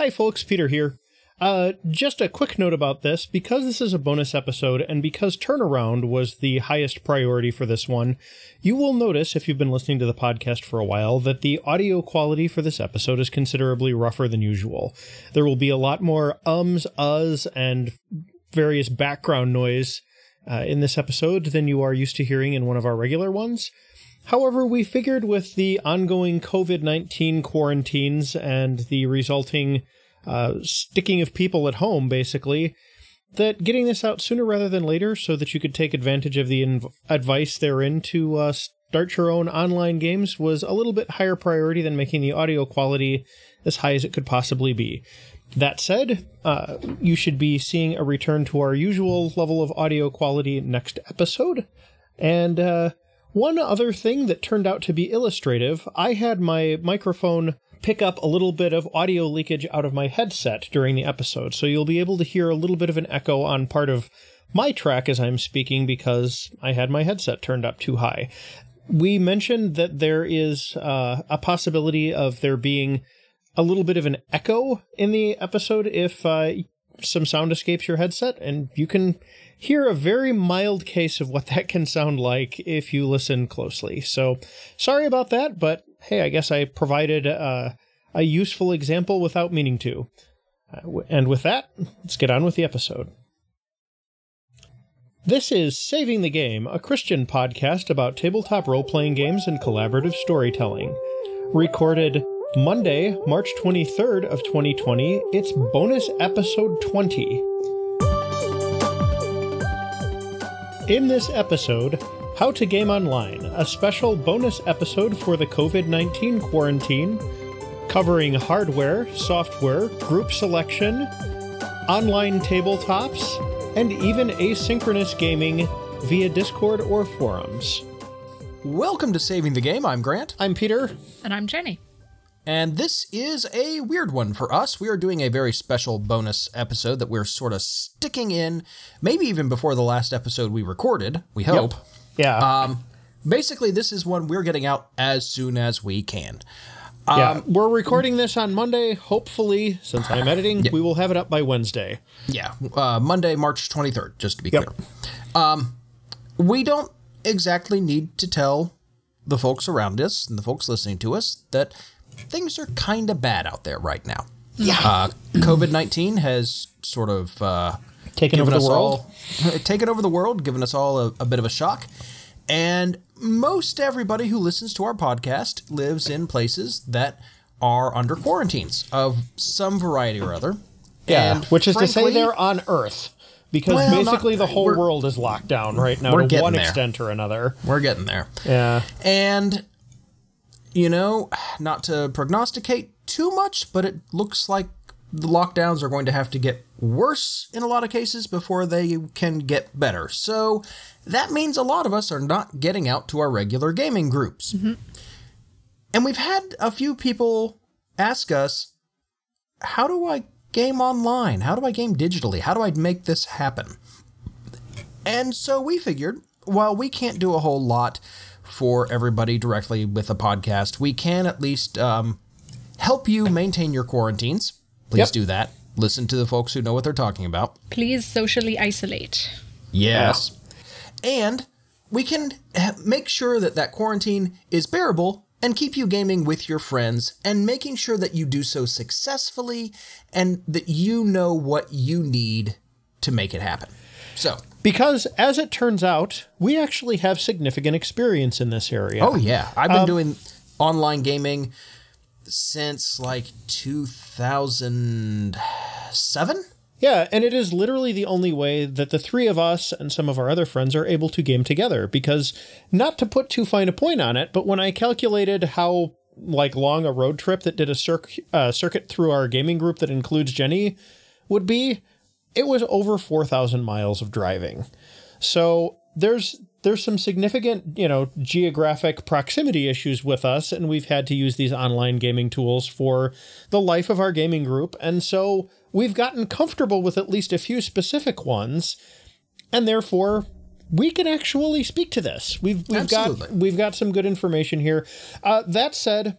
Hi, folks. Peter here. Uh, just a quick note about this because this is a bonus episode and because turnaround was the highest priority for this one, you will notice if you've been listening to the podcast for a while that the audio quality for this episode is considerably rougher than usual. There will be a lot more ums, uhs, and various background noise uh, in this episode than you are used to hearing in one of our regular ones. However, we figured with the ongoing COVID 19 quarantines and the resulting uh, sticking of people at home, basically, that getting this out sooner rather than later so that you could take advantage of the inv- advice therein to uh, start your own online games was a little bit higher priority than making the audio quality as high as it could possibly be. That said, uh, you should be seeing a return to our usual level of audio quality next episode. And uh, one other thing that turned out to be illustrative I had my microphone pick up a little bit of audio leakage out of my headset during the episode. So you'll be able to hear a little bit of an echo on part of my track as I'm speaking because I had my headset turned up too high. We mentioned that there is uh, a possibility of there being a little bit of an echo in the episode if uh, some sound escapes your headset, and you can hear a very mild case of what that can sound like if you listen closely. So, sorry about that, but hey, I guess I provided a useful example without meaning to. Uh, and with that, let's get on with the episode. This is Saving the Game, a Christian podcast about tabletop role playing games and collaborative storytelling. Recorded Monday, March 23rd of 2020, it's bonus episode 20. In this episode, How to Game Online, a special bonus episode for the COVID 19 quarantine, covering hardware, software, group selection, online tabletops, and even asynchronous gaming via Discord or forums. Welcome to Saving the Game. I'm Grant. I'm Peter. And I'm Jenny. And this is a weird one for us. We are doing a very special bonus episode that we're sort of sticking in, maybe even before the last episode we recorded, we hope. Yep. Yeah. Um, basically, this is one we're getting out as soon as we can. yeah, um, we're recording this on Monday. Hopefully, since I'm editing, yep. we will have it up by Wednesday. Yeah, uh, Monday, March 23rd, just to be yep. clear. Um, we don't exactly need to tell the folks around us and the folks listening to us that things are kind of bad out there right now. Yeah. Uh, COVID 19 has sort of uh, taken over the world. All, taken over the world, given us all a, a bit of a shock. And most everybody who listens to our podcast lives in places that are under quarantines of some variety or other. Yeah, and which is frankly, to say they're on Earth. Because well, basically not, the whole world is locked down right now to one there. extent or another. We're getting there. Yeah. And you know, not to prognosticate too much, but it looks like the lockdowns are going to have to get worse in a lot of cases before they can get better. So that means a lot of us are not getting out to our regular gaming groups. Mm-hmm. And we've had a few people ask us, how do I game online? How do I game digitally? How do I make this happen? And so we figured, while we can't do a whole lot for everybody directly with a podcast, we can at least um, help you maintain your quarantines. Please yep. do that. Listen to the folks who know what they're talking about. Please socially isolate. Yes. Yeah. And we can make sure that that quarantine is bearable and keep you gaming with your friends and making sure that you do so successfully and that you know what you need to make it happen. So, because as it turns out, we actually have significant experience in this area. Oh yeah, I've been um, doing online gaming since like 2007. Yeah, and it is literally the only way that the three of us and some of our other friends are able to game together because not to put too fine a point on it, but when I calculated how like long a road trip that did a uh, circuit through our gaming group that includes Jenny would be, it was over 4,000 miles of driving. So there's there's some significant, you know, geographic proximity issues with us, and we've had to use these online gaming tools for the life of our gaming group. And so we've gotten comfortable with at least a few specific ones, and therefore we can actually speak to this. We've we've Absolutely. got we've got some good information here. Uh, that said,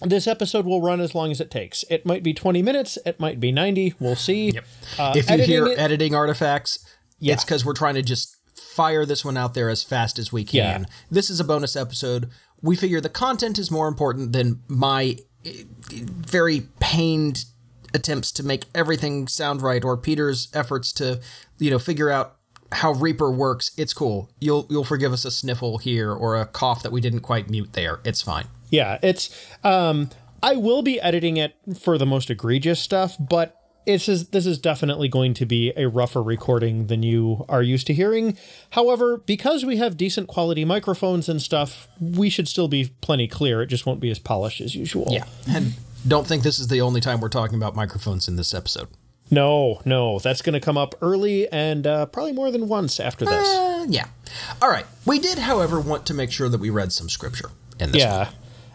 this episode will run as long as it takes. It might be 20 minutes, it might be 90, we'll see. Yep. Uh, if you hear it, editing artifacts, yeah. it's because we're trying to just fire this one out there as fast as we can. Yeah. This is a bonus episode. We figure the content is more important than my eh, very pained attempts to make everything sound right or Peter's efforts to, you know, figure out how Reaper works. It's cool. You'll you'll forgive us a sniffle here or a cough that we didn't quite mute there. It's fine. Yeah, it's um I will be editing it for the most egregious stuff, but this is this is definitely going to be a rougher recording than you are used to hearing. However, because we have decent quality microphones and stuff, we should still be plenty clear. It just won't be as polished as usual. Yeah. And don't think this is the only time we're talking about microphones in this episode. No, no, that's going to come up early and uh, probably more than once after this. Uh, yeah. All right. We did, however, want to make sure that we read some scripture in this. Yeah. One.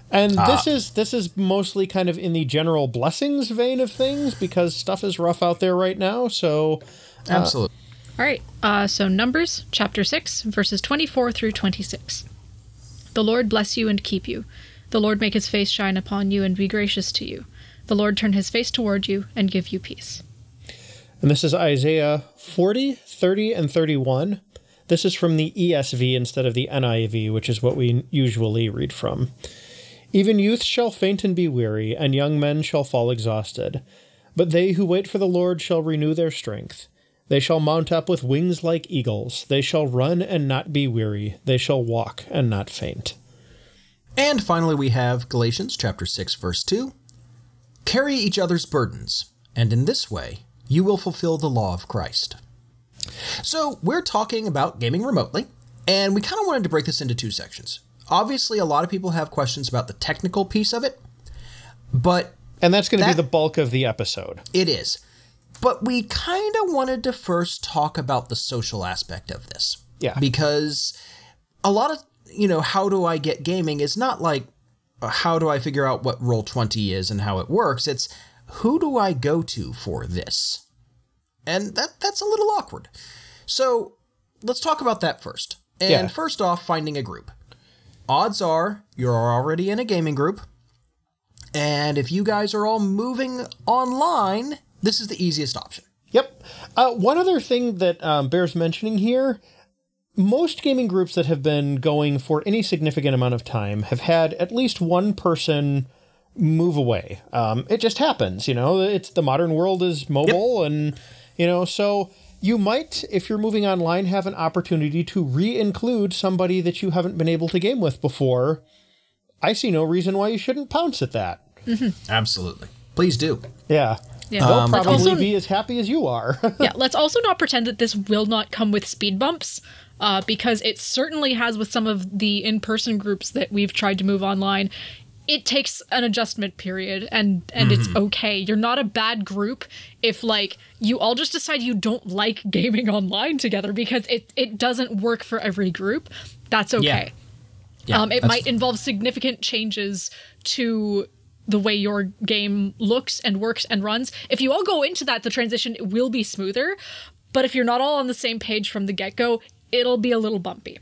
And uh, this is this is mostly kind of in the general blessings vein of things because stuff is rough out there right now. So, uh, absolutely. All right. Uh, so Numbers chapter six, verses twenty-four through twenty-six. The Lord bless you and keep you. The Lord make his face shine upon you and be gracious to you. The Lord turn his face toward you and give you peace. And this is Isaiah 40, 30, and 31. This is from the ESV instead of the NIV, which is what we usually read from. Even youth shall faint and be weary, and young men shall fall exhausted. But they who wait for the Lord shall renew their strength. They shall mount up with wings like eagles. They shall run and not be weary. They shall walk and not faint. And finally, we have Galatians chapter 6, verse 2. Carry each other's burdens, and in this way you will fulfill the law of Christ. So, we're talking about gaming remotely, and we kind of wanted to break this into two sections obviously a lot of people have questions about the technical piece of it, but and that's going to that, be the bulk of the episode. It is. But we kind of wanted to first talk about the social aspect of this. Yeah. Because a lot of, you know, how do I get gaming is not like uh, how do I figure out what Roll20 is and how it works. It's who do I go to for this? And that that's a little awkward. So, let's talk about that first. And yeah. first off, finding a group odds are you're already in a gaming group. And if you guys are all moving online, this is the easiest option. Yep. Uh, one other thing that um, bears mentioning here most gaming groups that have been going for any significant amount of time have had at least one person move away. Um, it just happens, you know. It's the modern world is mobile, yep. and you know, so you might, if you're moving online, have an opportunity to re include somebody that you haven't been able to game with before. I see no reason why you shouldn't pounce at that. Mm-hmm. Absolutely. Please do. Yeah. Yeah. They'll um, probably also, be as happy as you are. yeah, let's also not pretend that this will not come with speed bumps, uh, because it certainly has with some of the in person groups that we've tried to move online it takes an adjustment period and and mm-hmm. it's okay. You're not a bad group if like you all just decide you don't like gaming online together because it it doesn't work for every group. That's okay. Yeah. Yeah, um, it might involve significant changes to the way your game looks and works and runs. If you all go into that, the transition will be smoother. But if you're not all on the same page from the get go, it'll be a little bumpy.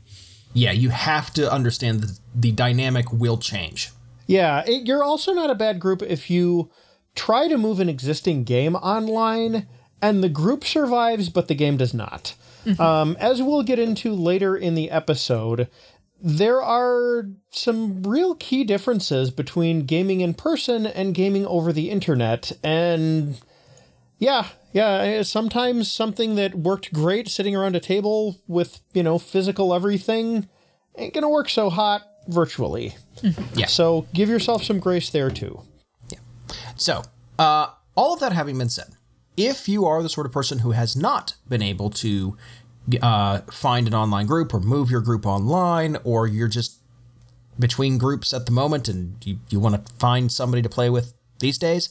Yeah, you have to understand that the dynamic will change. Yeah, it, you're also not a bad group if you try to move an existing game online and the group survives, but the game does not. Mm-hmm. Um, as we'll get into later in the episode, there are some real key differences between gaming in person and gaming over the internet. And yeah, yeah, sometimes something that worked great sitting around a table with, you know, physical everything ain't gonna work so hot virtually. Mm-hmm. Yeah. So give yourself some grace there too. Yeah. So, uh, all of that having been said, if you are the sort of person who has not been able to uh, find an online group or move your group online, or you're just between groups at the moment and you, you want to find somebody to play with these days,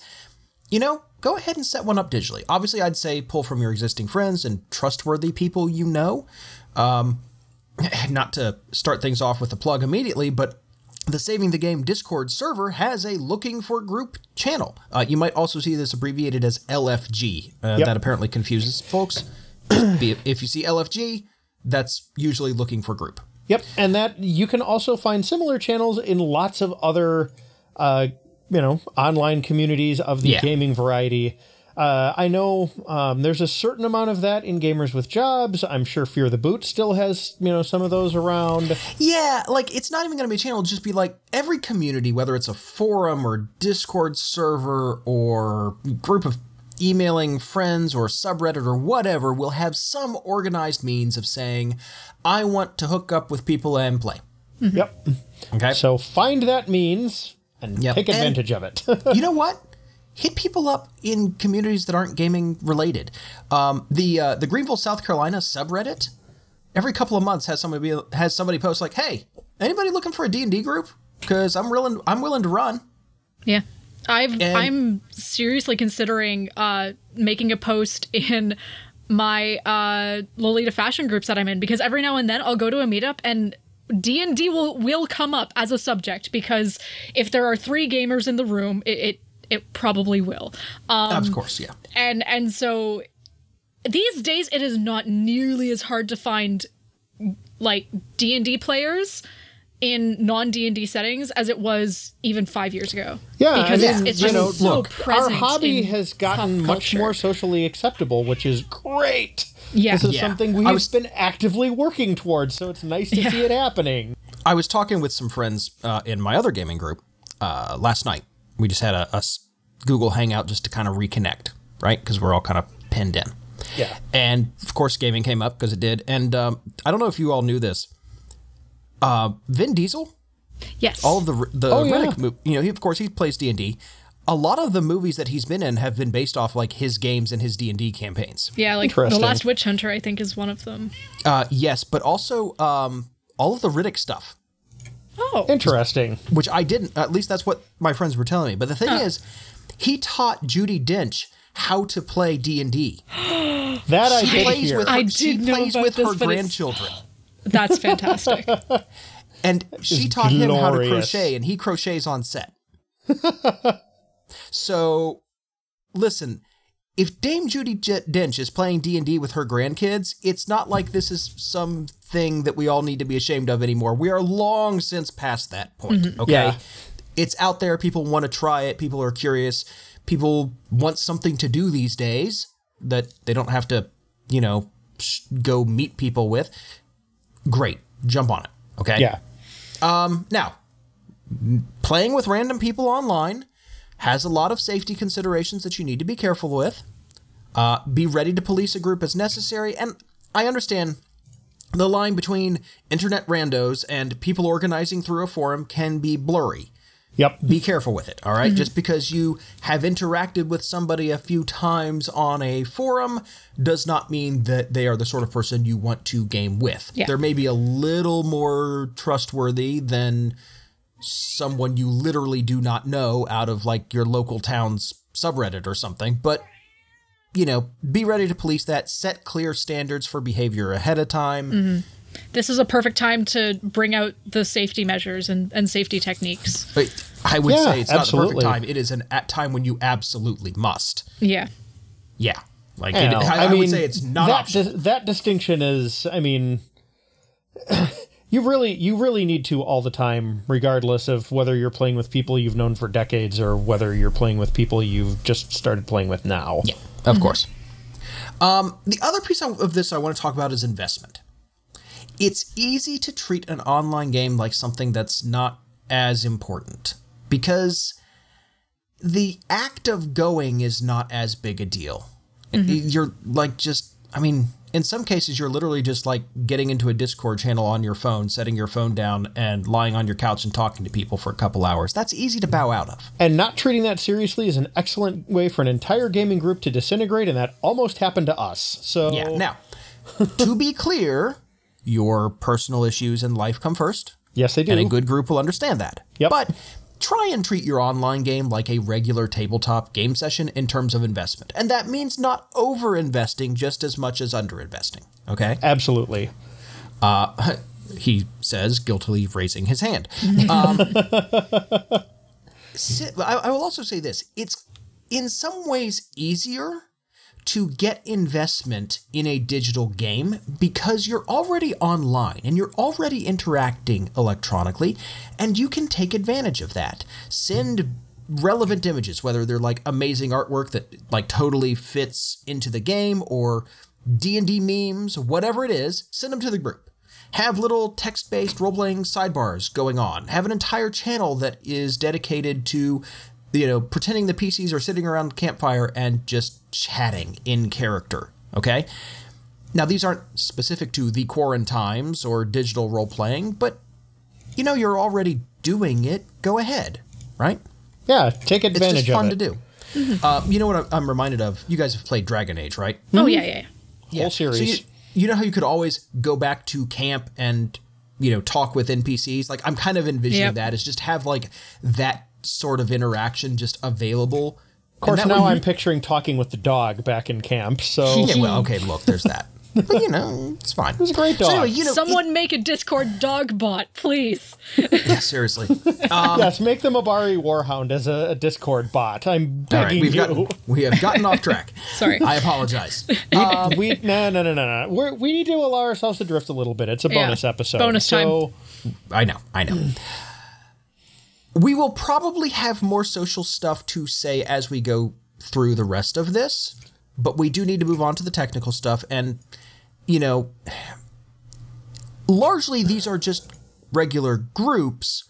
you know, go ahead and set one up digitally. Obviously, I'd say pull from your existing friends and trustworthy people you know. Um, not to start things off with a plug immediately, but the Saving the Game Discord server has a looking for group channel. Uh, you might also see this abbreviated as LFG. Uh, yep. That apparently confuses folks. if you see LFG, that's usually looking for group. Yep, and that you can also find similar channels in lots of other uh, you know, online communities of the Yeah. gaming variety. Uh, I know um, there's a certain amount of that in gamers with jobs. I'm sure Fear the Boot still has, you know, some of those around. Yeah, like it's not even going to be a channel. It'll just be like every community, whether it's a forum or Discord server or group of emailing friends or subreddit or whatever, will have some organized means of saying, I want to hook up with people and play. Yep. Okay. So find that means and Yep. take And- advantage of it. you know what? Hit people up in communities that aren't gaming related. Um, the uh, the Greenville, South Carolina subreddit every couple of months has somebody be, has somebody post like, "Hey, anybody looking for a D and D group? Because I'm willing I'm willing to run." Yeah. I've And- I'm seriously considering uh making a post in my uh Lolita fashion groups that I'm in because every now and then I'll go to a meetup and D&D will will come up as a subject because if there are 3 gamers in the room it it, it probably will. Um of course, yeah. and and so these days it is not nearly as hard to find like D&D players in non D&D settings as it was even 5 years ago. Yeah, because I it's, mean, it's just know, so look, Our present hobby has gotten much more socially acceptable, which is great. Yeah. This is Yeah. something we've was- been actively working towards, so it's nice to see it happening. I was talking with some friends uh, in my other gaming group uh, last night. We just had a Google Hangout just to kind of reconnect, right? Because we're all kind of pinned in. Yeah. And of course, gaming came up because it did. And um, I don't know if you all knew this. Uh, Vin Diesel, Yes. all of the the Oh, yeah. Riddick, you know, he, of course he plays D and D. A lot of the movies that he's been in have been based off like his games and his D and D campaigns. yeah, like The Last Witch Hunter I think is one of them. Uh, yes, but also um, all of the Riddick stuff. Oh. Interesting. which I didn't. At least that's what my friends were telling me. But the thing is, he taught Judi Dench how to play D and D. That I She did plays hear. with her, I she did know plays about with this, her grandchildren, That's fantastic. and she taught him how to crochet, and he crochets on set. so, listen. If Dame Judi Dench is playing D and D with her grandkids, it's not like this is something that we all need to be ashamed of anymore. We are long since past that point. Okay, Yeah. it's out there. People want to try it. People are curious. People want something to do these days that they don't have to, you know, sh- go meet people with. Great, jump on it. Okay. yeah. Um Now, playing with random people online has a lot of safety considerations that you need to be careful with. Uh, be ready to police a group as necessary. And I understand the line between internet randos and people organizing through a forum can be blurry. Yep. Be careful with it, all right? Just because you have interacted with somebody a few times on a forum does not mean that they are the sort of person you want to game with. Yeah. There may be a little more trustworthy than someone you literally do not know out of like your local town's subreddit or something, but you know, be ready to police that, set clear standards for behavior ahead of time. Mm-hmm. this is a perfect time to bring out the safety measures and, and safety techniques. But I would Yeah, say it's not the perfect time. It is an at time when you absolutely must. Yeah. Yeah. Like You it, know, I, I would say it's not that, optional. dis- that distinction is, I mean, you really, you really need to all the time, regardless of whether you're playing with people you've known for decades or whether you're playing with people you've just started playing with now. Yeah, of course. Um, the other piece of of this I want to talk about is investment. It's easy to treat an online game like something that's not as important because the act of going is not as big a deal. You're like just, I mean, in some cases, you're literally just like getting into a Discord channel on your phone, setting your phone down, and lying on your couch and talking to people for a couple hours. That's easy to bow out of. And not treating that seriously is an excellent way for an entire gaming group to disintegrate, and that almost happened to us. So, Yeah. Now, to be clear, your personal issues in life come first, yes, they do. and a good group will understand that. Yep. But try and treat your online game like a regular tabletop game session in terms of investment. And that means not over investing just as much as under investing. Okay? Absolutely. He says, guiltily raising his hand. Um, I, I will also say this it's in some ways easier to get investment in a digital game because you're already online and you're already interacting electronically and you can take advantage of that. Send relevant images, whether they're like amazing artwork that like totally fits into the game or D&D memes, whatever it is, send them to the group. Have little text-based role-playing sidebars going on. Have an entire channel that is dedicated to you know, pretending the PCs are sitting around the campfire and just chatting in character, okay? Now, these aren't specific to the quarantimes or digital role playing, but you know, you're already doing it. Go ahead, right? Yeah, take advantage It's advantage just fun of to it. do. Uh, you know what I'm- I'm reminded of? You guys have played Dragon Age, right? Oh yeah, yeah. yeah. Whole So series. you, you know how you could always go back to camp and you know talk with NPCs. Like I'm kind of envisioning Yep. that is just have like that sort of interaction just available. of course, now I'm picturing talking with the dog back in camp. So Yeah, well, okay, look, there's that. But you know, it's fine. It was a great dog. So anyway, you know, Someone make a Discord dog bot, please. yeah, seriously. Um, yes, make the Mabari Warhound as a, a Discord bot. I'm All right, begging we've you. gotten we have gotten off track. Sorry. I apologize. we no no no no no. We're, we need to allow ourselves to drift a little bit. It's a Yeah. bonus episode. Bonus time. So I know, I know. We will probably have more social stuff to say as we go through the rest of this, but we do need to move on to the technical stuff. And, you know, largely these are just regular groups,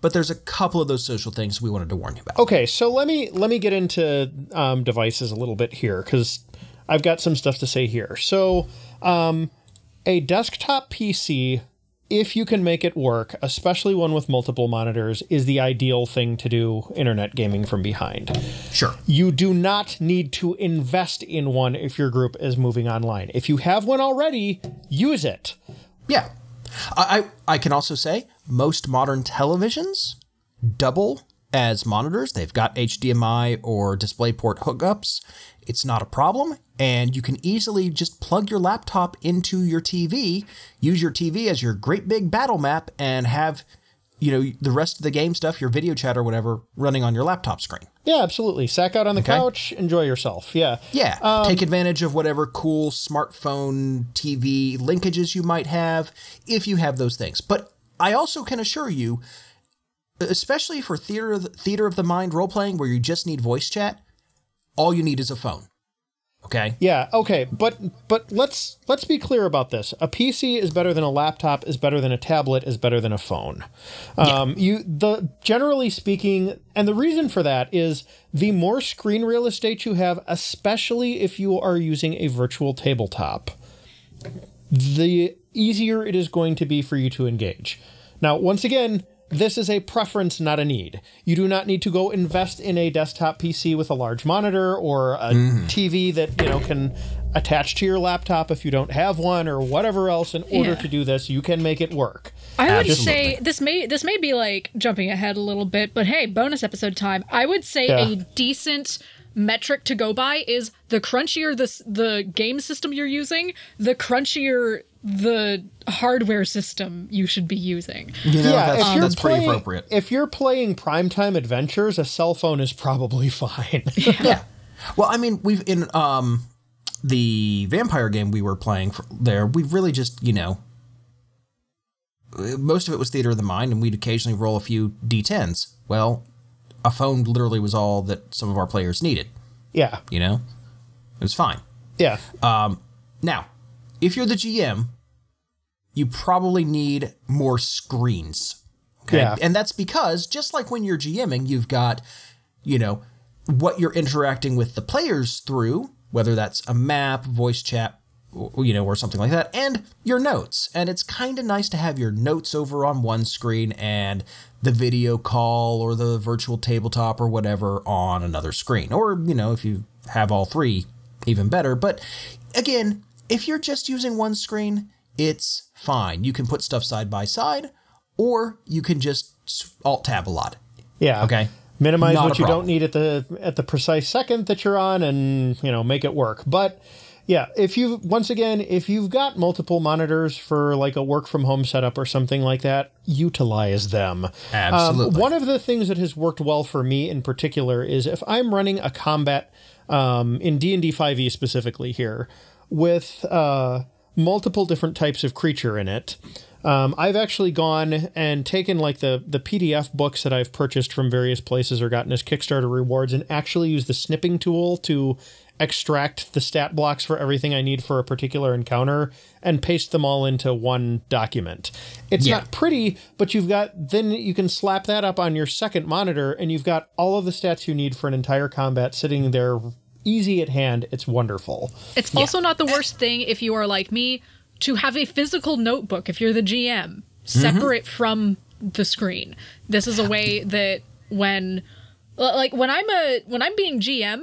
but there's a couple of those social things we wanted to warn you about. okay, so let me let me get into um, devices a little bit here because I've got some stuff to say here. So, um, a desktop PC, if you can make it work, especially one with multiple monitors, is the ideal thing to do internet gaming from behind. Sure. You do not need to invest in one if your group is moving online. If you have one already, use it. Yeah. I, I I can also say most modern televisions double as monitors. They've got HDMI or DisplayPort hookups. It's not a problem. And you can easily just plug your laptop into your TV, use your TV as your great big battle map, and have, you know, the rest of the game stuff, your video chat or whatever, running on your laptop screen. Yeah, absolutely. Sack out on the couch, enjoy yourself. Yeah. Yeah, um, take advantage of whatever cool smartphone TV linkages you might have if you have those things. But I also can assure you, especially for theater of the, theater of the mind role playing where you just need voice chat, all you need is a phone. Okay? Yeah, okay, but but let's let's be clear about this. A PC is better than a laptop, is better than a tablet, is better than a phone. Um, you the generally speaking, and the reason for that is the more screen real estate you have, especially if you are using a virtual tabletop, the easier it is going to be for you to engage. Now, once again, this is a preference, not a need. You do not need to go invest in a desktop PC with a large monitor or a mm-hmm. TV that, you know, can attach to your laptop if you don't have one or whatever else in order Yeah. to do this. You can make it work. I would Absolutely. say this may this may be like jumping ahead a little bit, but hey, bonus episode time. I would say Yeah. a decent metric to go by is the crunchier this the game system you're using, the crunchier the hardware system you should be using. You know, yeah, that's, if you're that's pretty playing, appropriate. If you're playing primetime adventures, a cell phone is probably fine. yeah. Well, I mean, we've in um the vampire game we were playing for there, we've really just, you know, most of it was theater of the mind and we'd occasionally roll a few d10s. Well, a phone literally was all that some of our players needed, yeah, you know? It was fine. yeah. Um, Now, if you're the GM, you probably need more screens. Okay. Yeah. And that's because just like when you're GMing, you've got, you know, what you're interacting with the players through, whether that's a map, voice chat, or, you know, or something like that, and your notes. And it's kind of nice to have your notes over on one screen and the video call or the virtual tabletop or whatever on another screen. Or, you know, if you have all three, even better. But again, if you're just using one screen, it's fine. You can put stuff side by side, or you can just alt tab a lot. Yeah. Okay. Minimize Not what you don't need at the at the precise second that you're on and, you know, make it work. But yeah, if you once again, if you've got multiple monitors for like a work from home setup or something like that, utilize them. Absolutely. Um, one of the things that has worked well for me in particular is if I'm running a combat um, in D&D 5e specifically here with uh, multiple different types of creature in it, Um, I've actually gone and taken like the the PDF books that I've purchased from various places or gotten as Kickstarter rewards, and actually used the snipping tool to extract the stat blocks for everything I need for a particular encounter and paste them all into one document. It's Yeah. not pretty, but you've got then you can slap that up on your second monitor and you've got all of the stats you need for an entire combat sitting there easy at hand. It's wonderful. It's also not the worst thing if you are like me to have a physical notebook if you're the GM separate mm-hmm. from the screen. This is a way that when like when I'm a when I'm being GM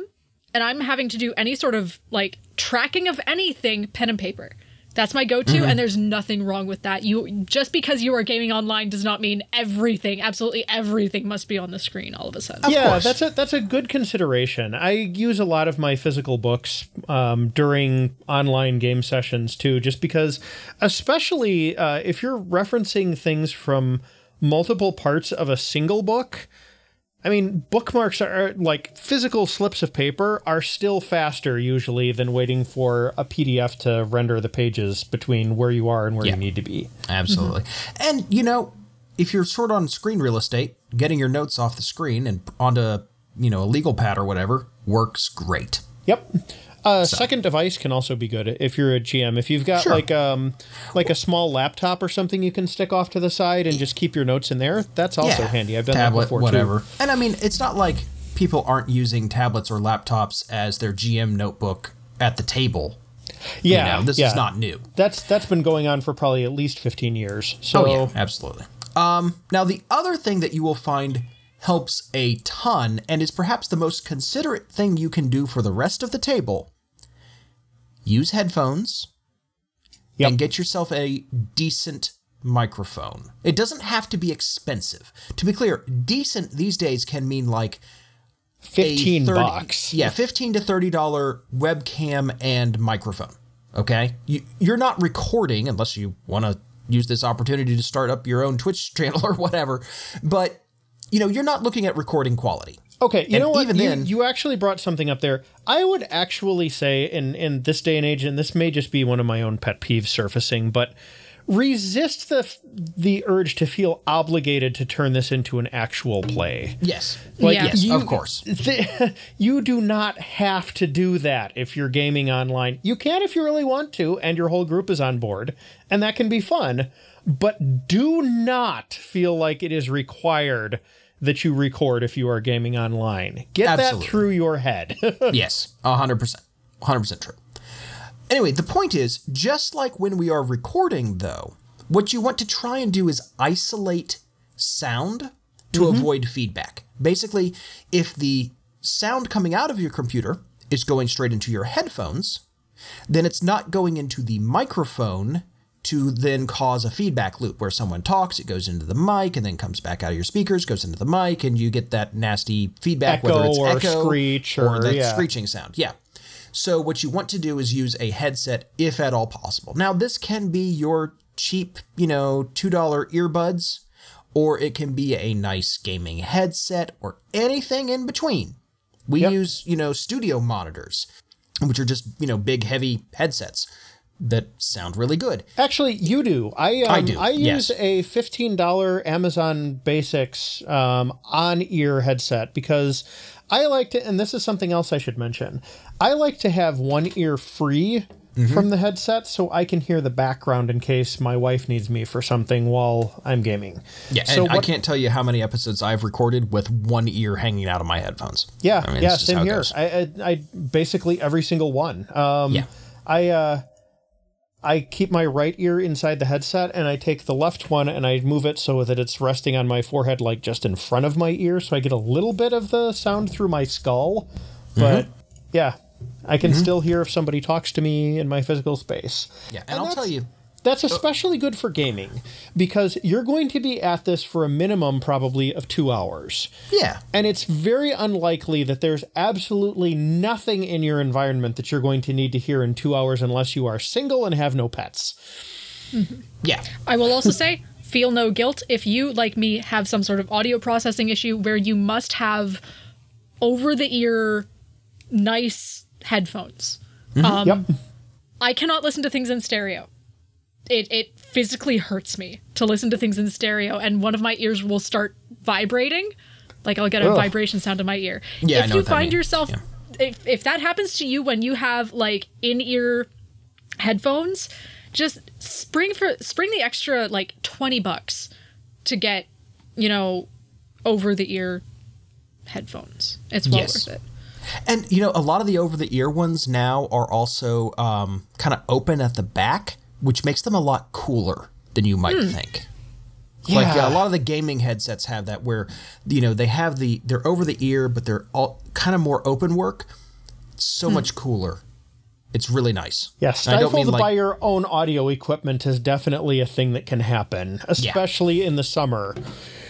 and I'm having to do any sort of like tracking of anything pen and paper. That's my go-to and there's nothing wrong with that. You just because you are gaming online does not mean everything, absolutely everything must be on the screen all of a sudden. yeah, course. that's a that's a good consideration. I use a lot of my physical books um, during online game sessions too, just because, especially uh, if you're referencing things from multiple parts of a single book. I mean, bookmarks are like physical slips of paper are still faster usually than waiting for a PDF to render the pages between where you are and where Yeah. you need to be. Absolutely. Mm-hmm. And, you know, if you're short on screen real estate, getting your notes off the screen and onto, you know, a legal pad or whatever works great. Yep. A second device can also be good if you're a GM. If you've got Sure. like um like a small laptop or something you can stick off to the side and just keep your notes in there, that's also handy. I've done Tablet, that before whatever. too. And I mean, it's not like people aren't using tablets or laptops as their GM notebook at the table. Yeah, you know, this yeah. is not new. That's that's been going on for probably at least 15 years. So Oh yeah, absolutely. Um, now the other thing that you will find helps a ton and is perhaps the most considerate thing you can do for the rest of the table. Use headphones Yep. and get yourself a decent microphone. It doesn't have to be expensive. To be clear, decent these days can mean like 15 30 bucks. Yeah, fifteen to thirty dollar webcam and microphone. Okay, you, you're not recording unless you want to use this opportunity to start up your own Twitch channel or whatever. But you know, you're not looking at recording quality. Okay, you And know what? even you, then- you actually brought something up there. I would actually say, in in this day and age, and this may just be one of my own pet peeves surfacing, but resist the the urge to feel obligated to turn this into an actual play. Yes, Like, Yeah. yes, you- of course. You do not have to do that if you're gaming online. You can if you really want to, and your whole group is on board, and that can be fun. But do not feel like it is required that you record if you are gaming online. Get Absolutely. that through your head. yes, hundred percent, hundred percent true. Anyway, the point is, just like when we are recording, though, what you want to try and do is isolate sound to mm-hmm. avoid feedback. Basically, if the sound coming out of your computer is going straight into your headphones, then it's not going into the microphone to then cause a feedback loop where someone talks, it goes into the mic and then comes back out of your speakers, goes into the mic, and you get that nasty feedback, Echo whether it's or echo screech or or- that yeah. screeching sound. Yeah. So what you want to do is use a headset if at all possible. Now this can be your cheap, you know, $2 earbuds or it can be a nice gaming headset or anything in between. We Yep. use, you know, studio monitors, which are just, you know, big heavy headsets that sound really good. Actually, you do. I um, I do, I use yes. a fifteen dollar Amazon Basics um, on ear headset because I like to, and this is something else I should mention. I like to have one ear free Mm-hmm. from the headset so I can hear the background in case my wife needs me for something while I'm gaming. Yeah, So and I can't tell you how many episodes I've recorded with one ear hanging out of my headphones. Yeah, I mean, yeah, it's just how same here. I, I, I basically every single one. Um, Yeah. I uh, I keep my right ear inside the headset, and I take the left one and I move it so that it's resting on my forehead, like just in front of my ear, so I get a little bit of the sound through my skull. But Mm-hmm. yeah, I can still hear if somebody talks to me in my physical space. Yeah, and, I'll tell you, That's especially good for gaming because you're going to be at this for a minimum probably of two hours. yeah, And it's very unlikely that there's absolutely nothing in your environment that you're going to need to hear in two hours unless you are single and have no pets. yeah, I will also say, feel no guilt if you, like me, have some sort of audio processing issue where you must have over the ear nice headphones. Um, Yep. I cannot listen to things in stereo. It it physically hurts me to listen to things in stereo, and one of my ears will start vibrating. Like I'll get a Ugh. vibration sound in my ear. Yeah, if you find yourself, Yeah. if if that happens to you when you have like in ear headphones, just spring for spring the extra like twenty bucks to get you know over the ear headphones. It's well Yes. worth it. And you know, a lot of the over the ear ones now are also um, kind of open at the back, which makes them a lot cooler than you might hmm. think. Like Yeah. a lot of the gaming headsets have that, where you know they have the they're over the ear, but they're all kind of more open work. So hmm. much cooler. It's really nice. Yeah, And I don't stifled mean like by your own audio equipment is definitely a thing that can happen, especially in the summer.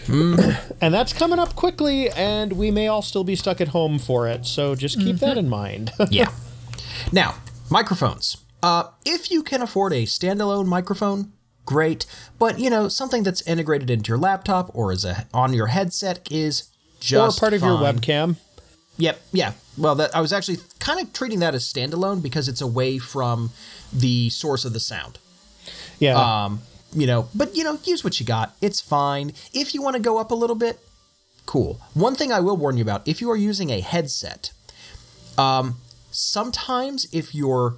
Mm. and that's coming up quickly, and we may all still be stuck at home for it, so just keep mm-hmm. that in mind. yeah. Now, microphones. Uh, if you can afford a standalone microphone, great. But you know, something that's integrated into your laptop or is a, on your headset is or just part of your webcam. Yep. Yeah. Well, that I was actually kind of treating that as standalone because it's away from the source of the sound. Yeah. Um, you know, but you know, use what you got. It's fine. If you want to go up a little bit, cool. One thing I will warn you about: if you are using a headset, um, sometimes if your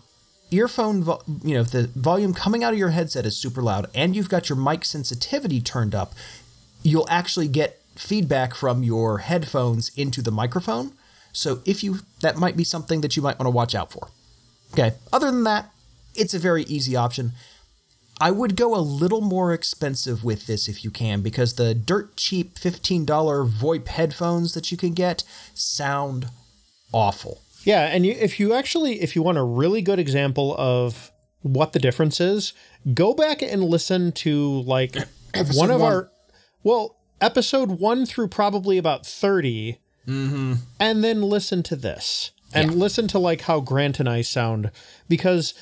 earphone, vo- you know, if the volume coming out of your headset is super loud and you've got your mic sensitivity turned up, you'll actually get feedback from your headphones into the microphone. So if you that might be something that you might want to watch out for. Okay. Other than that, it's a very easy option. I would go a little more expensive with this if you can, because the dirt cheap $15 VoIP headphones that you can get sound awful. Yeah, and you, if you actually if you want a really good example of what the difference is, go back and listen to like one of one. our well, episode 1 through probably about 30. Mm-hmm. And then listen to this. And Yeah. listen to like how Grant and I sound because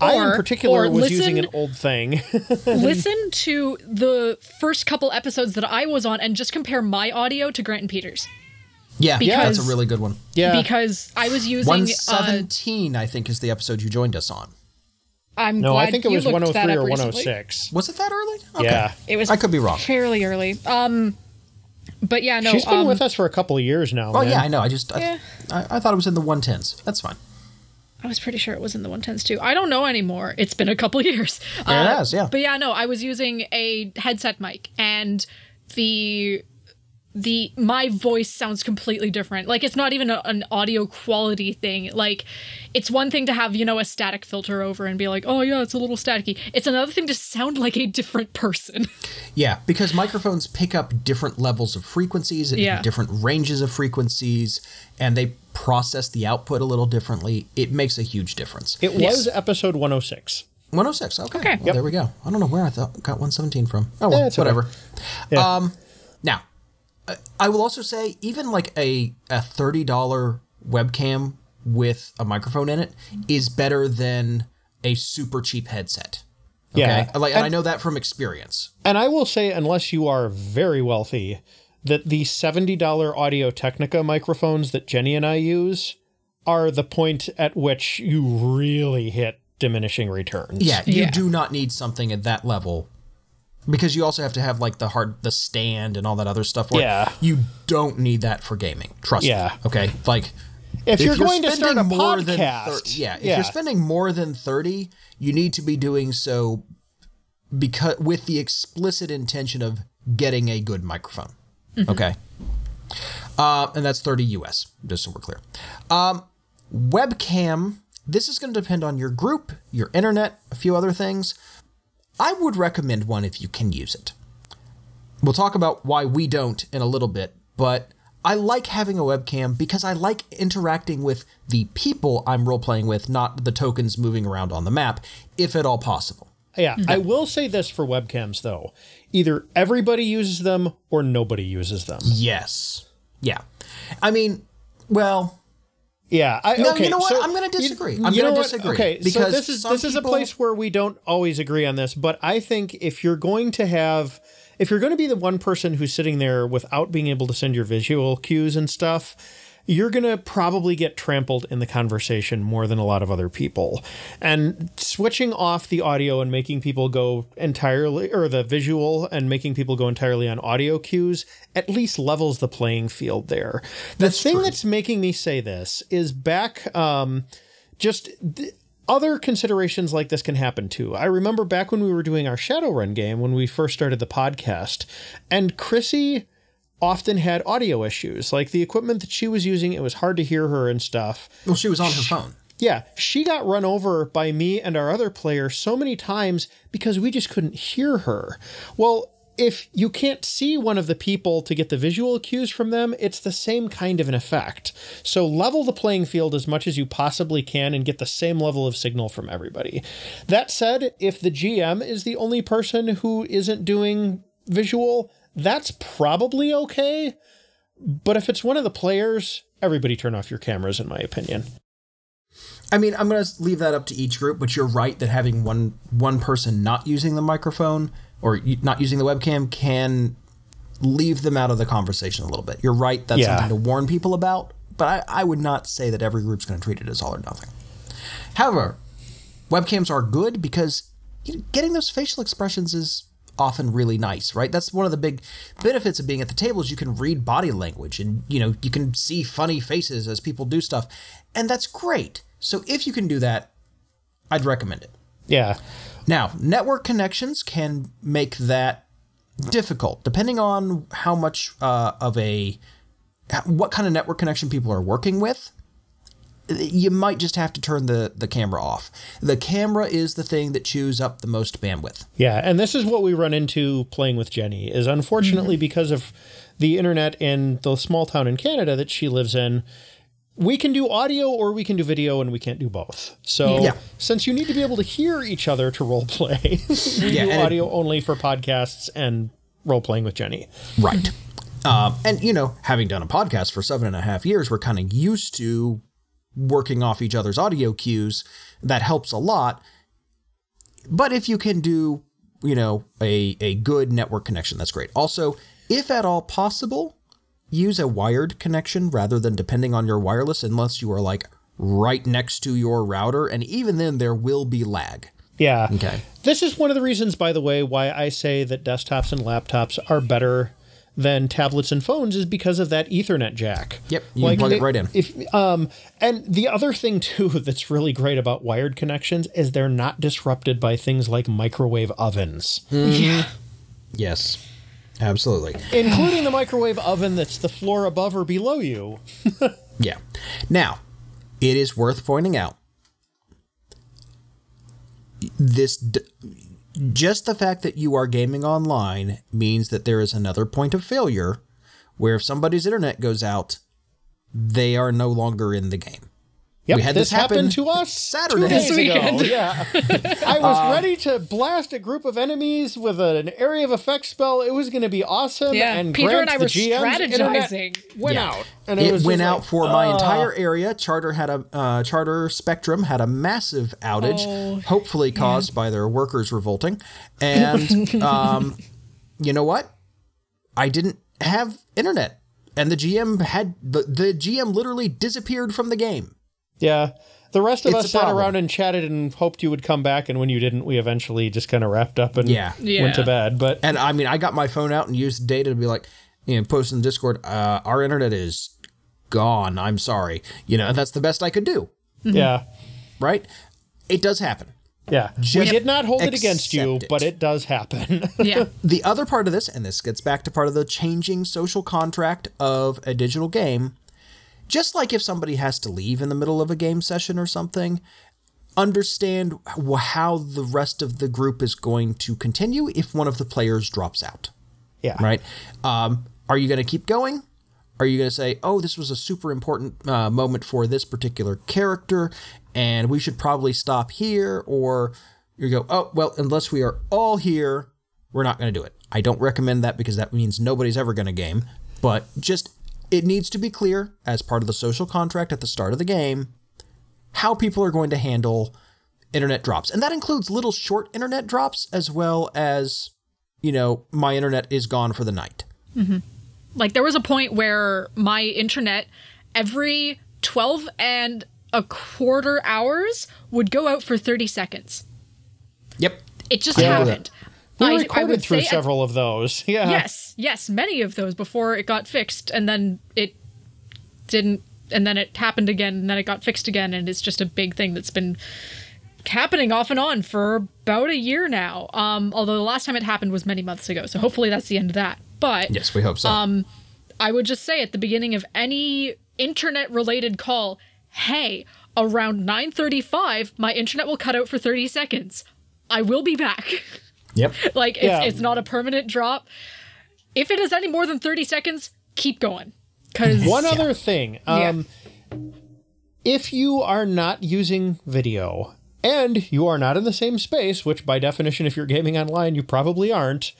I in particular or was using an old thing. Listen to the first couple episodes that I was on and just compare my audio to Grant and Peters. Yeah, Because- that's a really good one. yeah. Because I was using uh, I think, is the episode you joined us on. I'm no, glad I think it was 103 up or recently. 106. Was it that early? Okay. Yeah. It was I could be wrong. fairly early. Um but yeah, no. She's been um, with us for a couple of years now. Oh man. yeah, I know. I just I, Yeah. I, I thought it was in the 110s. That's fine. I was pretty sure it was in the 110s too. I don't know anymore. It's been a couple years. Uh, it has, yeah. But yeah, no, I was using a headset mic and the the my voice sounds completely different. Like it's not even a, an audio quality thing. Like it's one thing to have, you know, a static filter over and be like, "Oh yeah, it's a little staticky." It's another thing to sound like a different person. Yeah, because microphones pick up different levels of frequencies and Yeah. different ranges of frequencies, and they process the output a little differently. It makes a huge difference. It was episode 106. 106. Okay. Okay. Well, there we go. I don't know where I thought got 117 from. Oh well, Yeah, it's okay. whatever. Yeah. Um, now, I- I will also say, even like a a thirty dollar webcam with a microphone in it is better than a super cheap headset. Okay? Yeah. like, and I know that from experience. And I will say, unless you are very wealthy, that the $70 Audio Technica microphones that Jenny and I use are the point at which you really hit diminishing returns. Yeah, you Yeah. do not need something at that level because you also have to have like the hard the stand and all that other stuff. Yeah. you don't need that for gaming. Trust Yeah. me. Okay, like If, you're, going to start a more than podcast, thir- yeah, if you're spending more than thirty, you need to be doing so because with the explicit intention of getting a good microphone. Okay. Uh, and that's 30 US, just so we're clear. Um, webcam, this is going to depend on your group, your internet, a few other things. I would recommend one if you can use it. We'll talk about why we don't in a little bit, but I like having a webcam because I like interacting with the people I'm role playing with, not the tokens moving around on the map, if at all possible. Yeah, mm-hmm. I will say this for webcams though. Either everybody uses them or nobody uses them. Yes. Yeah. I mean, well, Yeah, I, No, okay. you know what? so- I'm gonna disagree. you I'm gonna what? disagree, Okay, so because this is this is a place where we don't always agree on this, but I think if you're going to have if you're going to be the one person who's sitting there without being able to send your visual cues and stuff, you're going to probably get trampled in the conversation more than a lot of other people. And switching off the audio and making people go entirely, or the visual and making people go entirely on audio cues, at least levels the playing field there. The That's thing true. that's making me say this is back, um, just. Th- other considerations like this can happen too. I remember back when we were doing our Shadowrun game when we first started the podcast, and Chrissy often had audio issues. Like the equipment that she was using, it was hard to hear her and stuff. Well, she was on her phone. Yeah, she got run over by me and our other player so many times because we just couldn't hear her. Well, if you can't see one of the people to get the visual cues from them, it's the same kind of an effect. So level the playing field as much as you possibly can and get the same level of signal from everybody. That said, if the GM is the only person who isn't doing visual, that's probably okay. But if it's one of the players, everybody turn off your cameras, in my opinion. I mean, I'm going to leave that up to each group, but you're right that having one one person not using the microphone or not using the webcam can leave them out of the conversation a little bit. You're right. That's Yeah. something to warn people about, but I, I would not say that every group's going to treat it as all or nothing. However, webcams are good because getting those facial expressions is often really nice, right? That's one of the big benefits of being at the table is you can read body language and you know you can see funny faces as people do stuff, and that's great. So if you can do that, I'd recommend it. Yeah. Now, network connections can make that difficult depending on how much uh, of a what kind of network connection people are working with. You might just have to turn the, the camera off. The camera is the thing that chews up the most bandwidth. Yeah, and this is what we run into playing with Jenny is unfortunately because of the internet in the small town in Canada that she lives in, we can do audio or we can do video and we can't do both. So Yeah. since you need to be able to hear each other to role play, we Yeah, do and it- audio only for podcasts and role playing with Jenny. Right. Um, and, you know, having done a podcast for seven and a half years, we're kind of used to working off each other's audio cues. That helps a lot. But if you can do, you know, a, a good network connection, that's great. Also, if at all possible, use a wired connection rather than depending on your wireless, unless you are like right next to your router. And even then, there will be lag. Yeah. Okay. This is one of the reasons, by the way, why I say that desktops and laptops are better than tablets and phones is because of that Ethernet jack. Yep, you can plug it right in. If um, and the other thing too that's really great about wired connections is they're not disrupted by things like microwave ovens, Yes. Absolutely. including the microwave oven that's the floor above or below you. Yeah. Now, it is worth pointing out this d- just the fact that you are gaming online means that there is another point of failure where if somebody's internet goes out, they are no longer in the game. Yep, We had this this happen happened to us Saturday. two days This ago. weekend. Yeah, I was ready to blast a group of enemies with an area of effect spell. It was going to be awesome. Yeah, and Peter Grant, and I were GM's strategizing. Went Yeah. out, and it, was went out like, for my entire area. Charter had a uh, Charter Spectrum had a massive outage, Oh, hopefully caused by their workers revolting. And um, you know what? I didn't have internet, and the GM had the, the GM literally disappeared from the game. Yeah. The rest of It's us sat problem. around and chatted and hoped you would come back, and when you didn't, we eventually just kind of wrapped up and Yeah. went to bed. But And I mean, I got my phone out and used data to be like, you know, post in Discord, uh, our internet is gone. I'm sorry. You know, that's the best I could do, yeah, right? It does happen. yeah, we did not hold it against you, it. but it does happen. Yeah. The other part of this, and this gets back to part of the changing social contract of a digital game, just like if somebody has to leave in the middle of a game session or something, understand how the rest of the group is going to continue if one of the players drops out, yeah, right? Um, are you going to keep going? Are you going to say, oh, this was a super important uh, moment for this particular character and we should probably stop here? Or you go, oh, well, unless we are all here, we're not going to do it. I don't recommend that because that means nobody's ever going to game. But just, it needs to be clear as part of the social contract at the start of the game how people are going to handle internet drops. And that includes little short internet drops as well as, you know, my internet is gone for the night. Mm-hmm. Like there was a point where my internet every 12 and a quarter hours would go out for 30 seconds. Yep. It just Yeah. happened. We I- I recorded would through say at- several of those. Yeah. Yes, yes, many of those before it got fixed, and then it didn't, and then it happened again, and then it got fixed again, and it's just a big thing that's been happening off and on for about a year now. Um, although the last time it happened was many months ago, so hopefully that's the end of that. But Yes, we hope so. Um, I would just say at the beginning of any internet related call, hey, around 9:35, my internet will cut out for 30 seconds. I will be back. yep. like it's, Yeah. it's not a permanent drop. If it is any more than 30 seconds, keep going. Cuz One other thing. Yeah. Um, If you are not using video and you are not in the same space, which by definition, if you're gaming online, you probably aren't,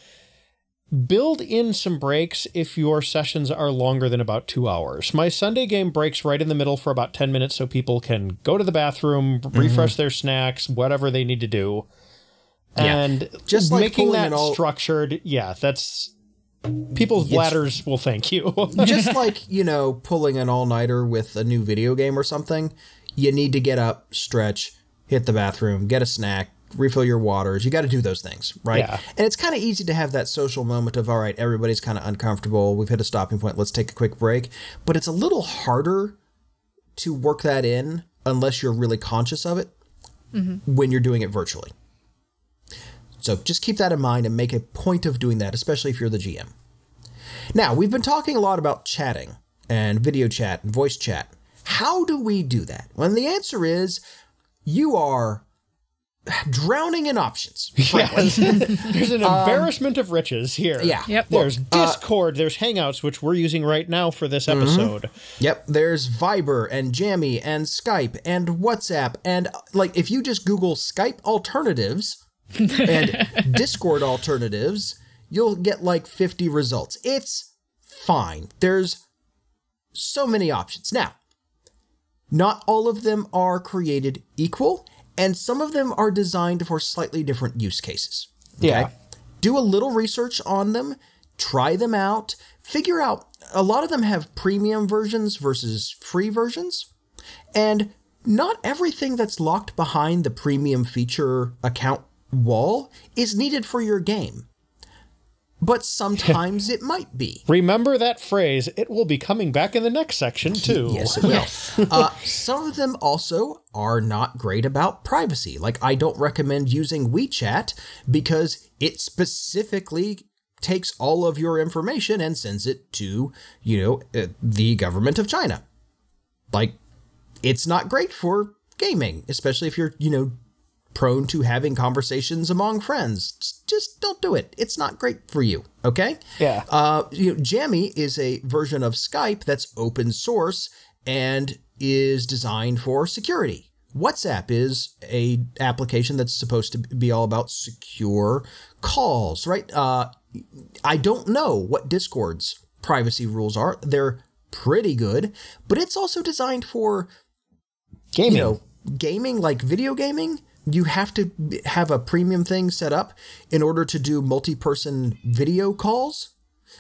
build in some breaks if your sessions are longer than about two hours. My Sunday game breaks right in the middle for about 10 minutes so people can go to the bathroom, refresh their snacks, whatever they need to do. Yeah. And Just like making that all- structured, yeah, that's people's bladders will thank you. Just like, you know, pulling an all nighter with a new video game or something, you need to get up, stretch, hit the bathroom, get a snack, refill your waters. You got to do those things, right? Yeah. And it's kind of easy to have that social moment of, all right, everybody's kind of uncomfortable. We've hit a stopping point. Let's take a quick break. But it's a little harder to work that in unless you're really conscious of it mm-hmm. when you're doing it virtually. So just keep that in mind and make a point of doing that, especially if you're the GM. Now, we've been talking a lot about chatting and video chat and voice chat. How do we do that? Well, the answer is you are drowning in options. frankly. There's an um, embarrassment of riches here. Yeah. Yep. There's uh, Discord, there's Hangouts, which we're using right now for this mm-hmm. episode. Yep, there's Viber and Jami and Skype and WhatsApp and like if you just Google Skype alternatives and Discord alternatives, you'll get like 50 results. It's fine. There's so many options. Now, not all of them are created equal, and some of them are designed for slightly different use cases. Yeah. Do a little research on them, try them out, figure out a lot of them have premium versions versus free versions. And not everything that's locked behind the premium feature account wall is needed for your game. But sometimes it might be. Remember that phrase. It will be coming back in the next section, too. Yes, it will. uh, some of them also are not great about privacy. Like, I don't recommend using WeChat because it specifically takes all of your information and sends it to, you know, uh, the government of China. Like, it's not great for gaming, especially if you're, you know, prone to having conversations among friends. Just- don't do it. It's not great for you, okay? Yeah. Uh, you know, Jami is a version of Skype that's open source and is designed for security. WhatsApp is a application that's supposed to be all about secure calls, right? Uh, I don't know what Discord's privacy rules are. They're pretty good, but it's also designed for Gaming. you know, gaming, like video gaming, you have to have a premium thing set up in order to do multi person video calls.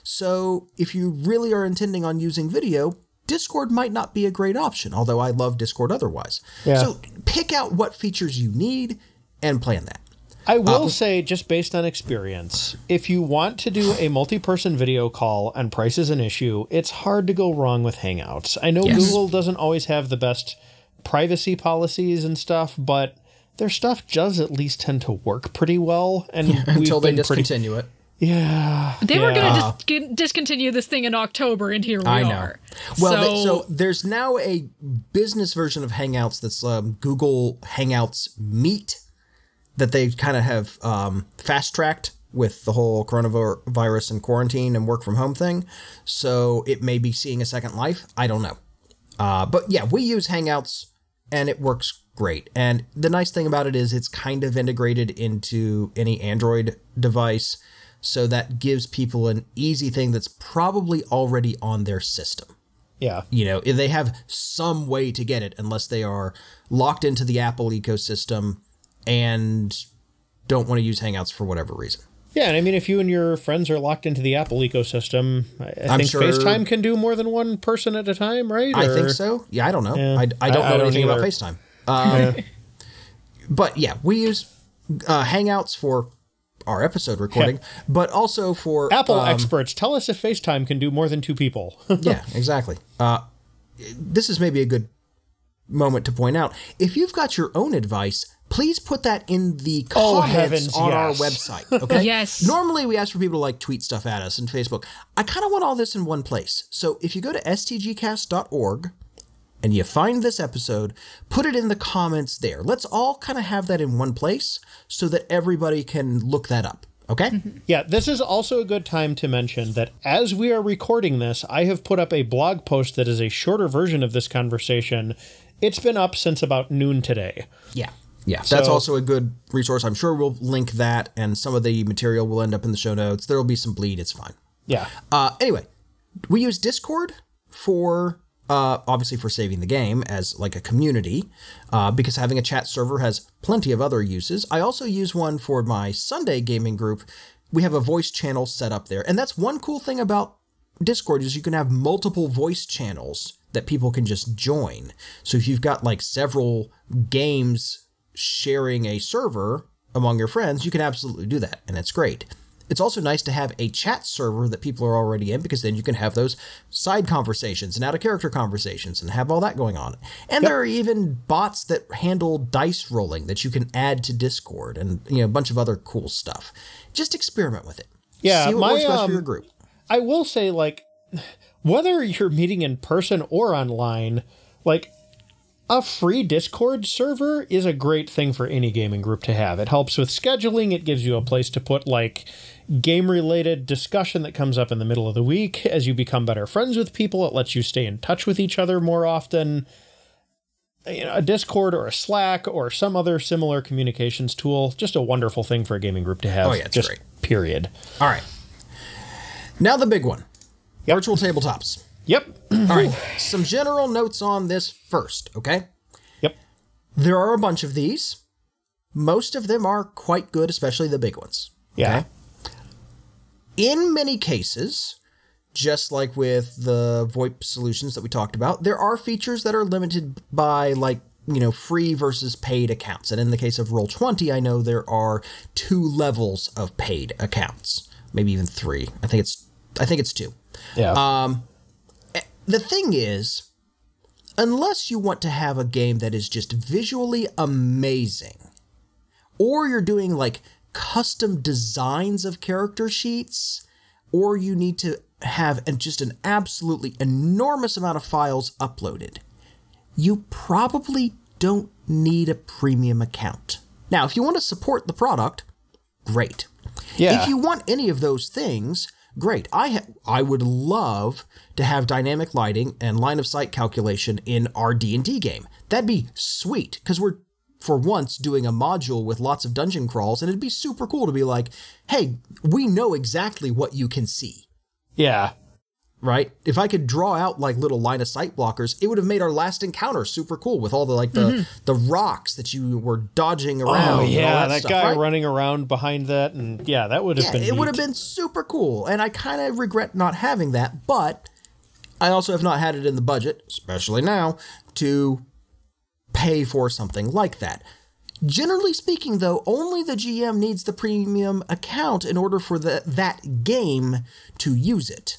So if you really are intending on using video, Discord might not be a great option, although I love Discord otherwise. Yeah. So pick out what features you need and plan that. I will uh, say, just based on experience, if you want to do a multi person video call and price is an issue, it's hard to go wrong with Hangouts. I know Yes. Google doesn't always have the best privacy policies and stuff, but their stuff does at least tend to work pretty well. And we've Until they been pretty. discontinue it. Yeah. They were going to dis- discontinue this thing in October, and here we I know. are. Well, so, th- so there's now a business version of Hangouts that's um, Google Hangouts Meet that they kind of have um, fast tracked with the whole coronavirus and quarantine and work from home thing. So it may be seeing a second life. I don't know. Uh, but yeah, we use Hangouts and it works great. And the nice thing about it is it's kind of integrated into any Android device. So that gives people an easy thing that's probably already on their system Yeah. you know they have some way to get it unless they are locked into the apple ecosystem and don't want to use hangouts for whatever reason Yeah, and I mean, if you and your friends are locked into the Apple ecosystem, I, I I'm think sure- FaceTime can do more than one person at a time, right? I Or- think so. Yeah, I don't know. Yeah. I, I don't I- I know don't anything about. FaceTime. Um, But yeah, we use uh, Hangouts for our episode recording, but also for Apple um, experts tell us if FaceTime can do more than two people. yeah, exactly. Uh, this is maybe a good moment to point out if you've got your own advice. Please put that in the Oh, comments heavens, on our website. Okay. Yes. Normally, we ask for people to like tweet stuff at us and Facebook. I kind of want all this in one place. So if you go to stgcast.org and you find this episode, put it in the comments there. Let's all kind of have that in one place so that everybody can look that up. Okay? Yeah, this is also a good time to mention that as we are recording this, I have put up a blog post that is a shorter version of this conversation. It's been up since about noon today. Yeah. Yeah. That's also a good resource. I'm sure we'll link that and some of the material will end up in the show notes. There will be some bleed. It's fine. Yeah. Uh, anyway, we use Discord for uh, obviously for saving the game as like a community uh, because having a chat server has plenty of other uses. I also use one for my Sunday gaming group. We have a voice channel set up there, and that's one cool thing about Discord is you can have multiple voice channels that people can just join. So if you've got like several games sharing a server among your friends, you can absolutely do that, and it's great. It's also nice to have a chat server that people are already in because then you can have those side conversations and out of character conversations and have all that going on. And there are even bots that handle dice rolling that you can add to Discord and you know a bunch of other cool stuff. Just experiment with it. Yeah, See what my, works best um, for your group. I will say, like, whether you're meeting in person or online, like, a free Discord server is a great thing for any gaming group to have. It helps with scheduling, it gives you a place to put, like, game related discussion that comes up in the middle of the week. As you become better friends with people, it lets you stay in touch with each other more often. You know, a Discord or a Slack or some other similar communications tool, just a wonderful thing for a gaming group to have. Oh, yeah, it's just great. period. All right. Now the big one. Yep. Virtual tabletops. Yep. All right. Some general notes on this first, okay? Yep. There are a bunch of these. Most of them are quite good, especially the big ones. Yeah. Okay? In many cases, just like with the VoIP solutions that we talked about, there are features that are limited by like, you know, free versus paid accounts. And in the case of Roll20, I know there are two levels of paid accounts, maybe even three. I think it's I think it's two. Yeah. Um, The thing is, unless you want to have a game that is just visually amazing, or you're doing like custom designs of character sheets, or you need to have just an absolutely enormous amount of files uploaded, you probably don't need a premium account. Now, if you want to support the product, great. Yeah. If you want any of those things, great. I ha- I would love to have dynamic lighting and line of sight calculation in our D&D game. That'd be sweet cuz we're for once doing a module with lots of dungeon crawls and it'd be super cool to be like, "Hey, we know exactly what you can see." yeah. right? If I could draw out like little line of sight blockers, it would have made our last encounter super cool with all the like the the rocks that you were dodging around. Mm-hmm. Oh and all yeah, that, that, stuff, guy right? running around behind that, and yeah, that would have Yeah, been. it would have been super cool, and I kind of regret not having that. But I also have not had it in the budget, especially now, to pay for something like that. Generally speaking, though, only the GM needs the premium account in order for the, that game to use it.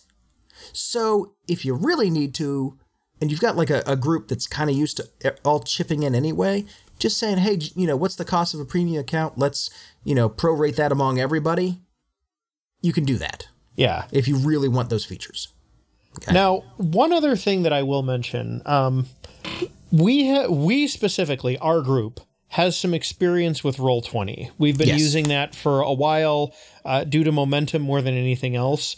So if you really need to, and you've got like a, a group that's kind of used to all chipping in anyway, just saying, hey, you know, what's the cost of a premium account? Let's, you know, prorate that among everybody. You can do that Yeah. if you really want those features. Now, one other thing that I will mention, um, we ha- we specifically our group has some experience with Roll Twenty. We've been Yes. using that for a while uh, due to momentum more than anything else.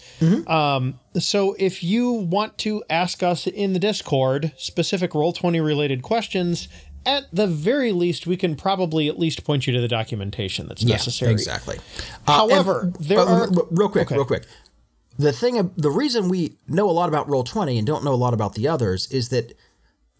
Um, so, if you want to ask us in the Discord specific Roll Twenty related questions. At the very least, we can probably at least point you to the documentation that's necessary. exactly. However, and- there uh, are real quick, Okay. real quick. The thing, the reason we know a lot about Roll Twenty and don't know a lot about the others is that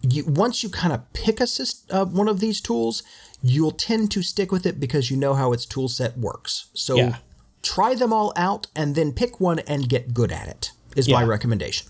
you once you kind of pick a uh, one of these tools, you'll tend to stick with it because you know how its tool set works. So Yeah. try them all out and then pick one and get good at it. Is my recommendation.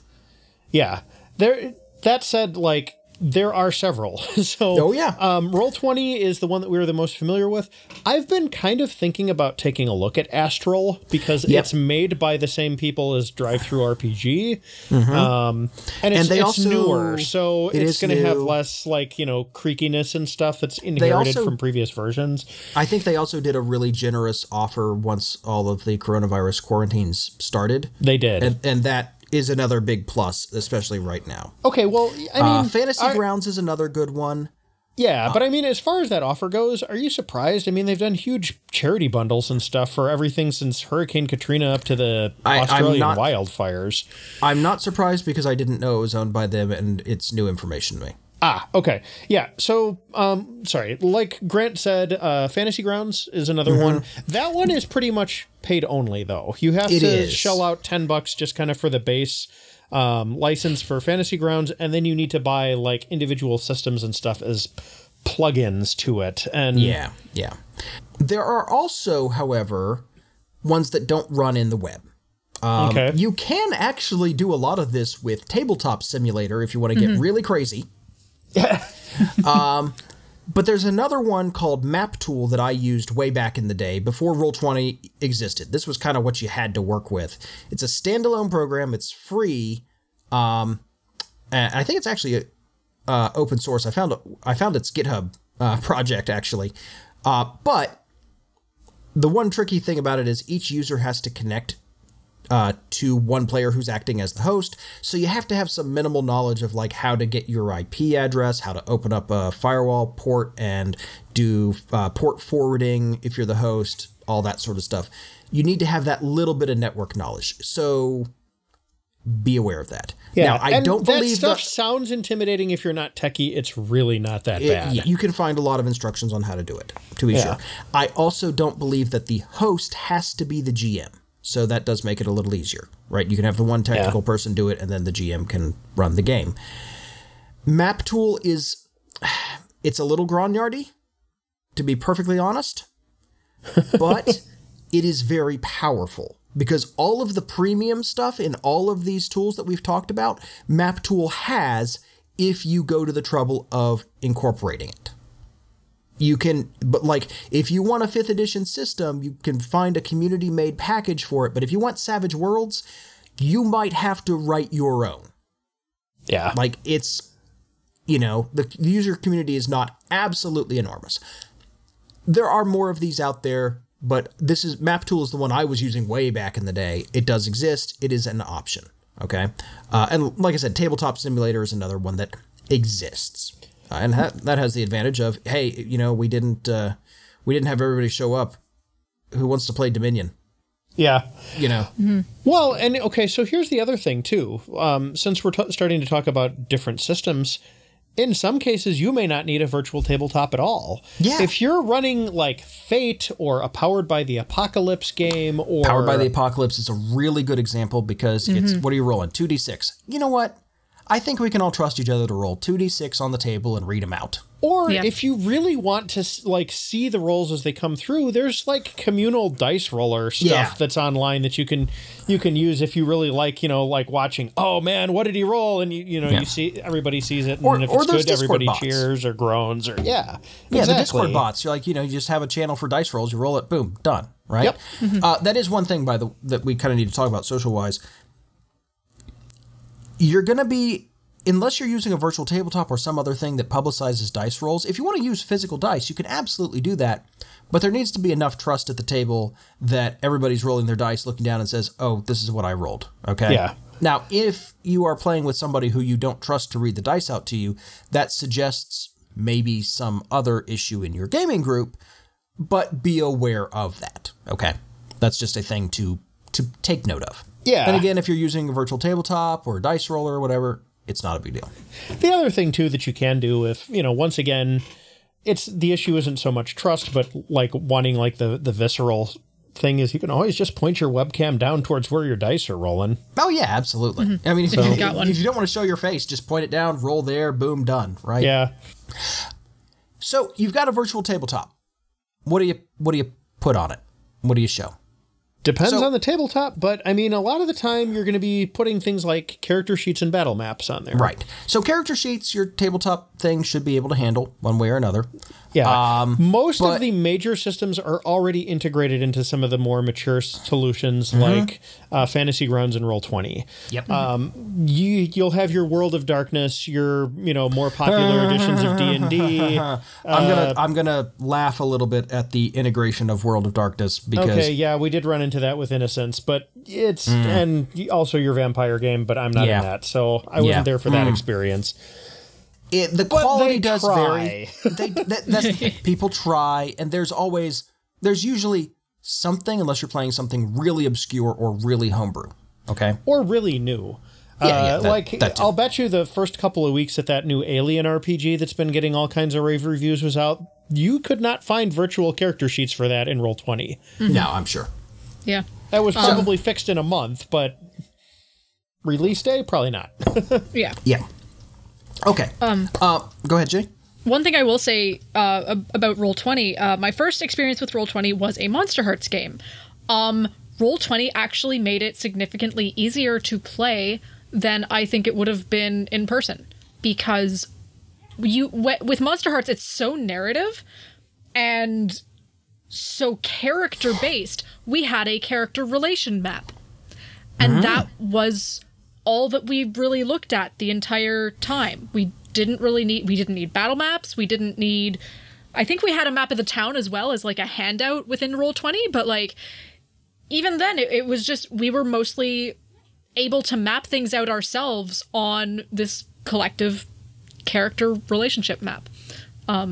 Yeah. There that said, like there are several. so Oh, yeah. Um Roll Twenty is the one that we were the most familiar with. I've been kind of thinking about taking a look at Astral because Yep. it's made by the same people as Drive Through RPG. Um and it's, Mm-hmm. they it's also- newer, so it it's gonna have less like, you know, creakiness and stuff that's inherited also- from previous versions. I think they also did a really generous offer once all of the coronavirus quarantines started. They did. And, and that is another big plus, especially right now. okay, well I mean Uh, Fantasy I- Grounds is another good one. Yeah, but I mean, as far as that offer goes, are you surprised? I mean, they've done huge charity bundles and stuff for everything since Hurricane Katrina up to the I- I'm Australian not- wildfires. I'm not surprised because I didn't know it was owned by them and it's new information to me. Ah, okay. Yeah. So, um, sorry. Like Grant said, uh, Fantasy Grounds is another one. That one is pretty much paid only, though. You have Mm-hmm. It to is. shell out 10 bucks just kind of for the base um, license for Fantasy Grounds, and then you need to buy like individual systems and stuff as plugins to it. And Yeah, yeah. There are also, however, ones that don't run in the web. Um, okay. You can actually do a lot of this with Tabletop Simulator if you want to get really crazy. um, but there's another one called Map Tool that I used way back in the day before Roll20 existed. This was kind of what you had to work with. It's a standalone program. It's free. Um, and I think it's actually uh, open source. I found I found its GitHub uh, project actually, uh, but the one tricky thing about it is each user has to connect uh, to one player who's acting as the host. So you have to have some minimal knowledge of like how to get your IP address, how to open up a firewall port, and do uh, port forwarding if you're the host, all that sort of stuff. You need to have that little bit of network knowledge. So be aware of that. Yeah, now, I and don't that believe stuff that sounds intimidating if you're not techie. It's really not that it- bad. you can find a lot of instructions on how to do it, to be Yeah. sure. I also don't believe that the host has to be the GM. So that does make it a little easier, right? You can have the one technical Yeah. person do it, and then the GM can run the game. Map tool is, it's a little grognardy, to be perfectly honest, but it is very powerful because all of the premium stuff in all of these tools that we've talked about, Map Tool has if you go to the trouble of incorporating it. You can, but like, if you want a fifth edition system, you can find a community made package for it. But if you want Savage Worlds, you might have to write your own. yeah. Like, it's, you know, the user community is not absolutely enormous. There are more of these out there, but this is MapTool is the one I was using way back in the day. It does exist. It is an option. Okay, uh, and like I said, Tabletop Simulator is another one that exists, and that that has the advantage of hey, you know, we didn't uh, we didn't have everybody show up who wants to play Dominion. yeah. You know, Well, and okay, so here's the other thing too. Um, since we're t- starting to talk about different systems, in some cases you may not need a virtual tabletop at all. Yeah. If you're running like Fate or a Powered by the Apocalypse game or Powered by the Apocalypse is a really good example because it's what are you rolling? 2d6. You know what? I think we can all trust each other to roll 2d6 on the table and read them out. Or Yeah. if you really want to like see the rolls as they come through, there's like communal dice roller stuff Yeah. that's online that you can you can use if you really like, you know, like watching, oh man, what did he roll? And you you know, Yeah. you see everybody sees it and Or- if or it's those good, everybody Discord bots. cheers or groans or yeah. Yeah, the. Discord bots. You're like, you know, you just have a channel for dice rolls. You roll it, boom, done. Right. Yep. Uh, that is one thing by the that we kind of need to talk about social wise. You're gonna be unless you're using a virtual tabletop or some other thing that publicizes dice rolls. If you want to use physical dice, you can absolutely do that. But there needs to be enough trust at the table that everybody's rolling their dice, looking down and says, "Oh, this is what I rolled." Okay. Yeah. Now, if you are playing with somebody who you don't trust to read the dice out to you, that suggests maybe some other issue in your gaming group, but be aware of that. Okay. That's just a thing to to take note of. Yeah. And again, if you're using a virtual tabletop or a dice roller or whatever, it's not a big deal. The other thing too that you can do if, you know, once again, it's the issue isn't so much trust, but like wanting like the the visceral thing is you can always just point your webcam down towards where your dice are rolling. Oh yeah, absolutely. Mm-hmm. I mean, if, you've you, got one. if you don't want to show your face, just point it down, roll there, boom, done. Right. Yeah. So you've got a virtual tabletop. What do you what do you put on it? What do you show? Depends So- on the tabletop, but I mean, a lot of the time you're going to be putting things like character sheets and battle maps on there. Right. So character sheets, your tabletop thing should be able to handle one way or another. Yeah. Most but- of the major systems are already integrated into some of the more mature solutions Mm-hmm. like uh, Fantasy Grounds and Roll20. Yep. Um, you you'll have your World of Darkness, your, you know, more popular editions of D&D. I'm gonna I'm gonna laugh a little bit at the integration of World of Darkness because Okay, yeah, we did run into that with Innocence, but it's and also your vampire game, but I'm not Mm. Yeah. in that, so I wasn't Yeah. Mm. there for that experience. It, the quality they does try. vary. They, that, that's people try, and there's always there's usually something unless you're playing something really obscure or really homebrew. Okay. or really new. Yeah, yeah, uh, like that. I'll bet you the first couple of weeks that that new Alien RPG that's been getting all kinds of rave reviews was out, you could not find virtual character sheets for that in Roll Twenty. No, I'm sure. Yeah. That was probably fixed in a month, but release day probably not. Yeah. Yeah. Okay. Um. Uh, go ahead, Jay. One thing I will say uh, about Roll20, uh, my first experience with Roll20 was a Monsterhearts game. Um, Roll20 actually made it significantly easier to play than I think it would have been in person because you with Monsterhearts it's so narrative and so character based. We had a character relation map. And that was all that we really looked at the entire time. We didn't really need we didn't need battle maps. We didn't need I think we had a map of the town as well as like a handout within roll 20, but like even then it, it was just we were mostly able to map things out ourselves on this collective character relationship map.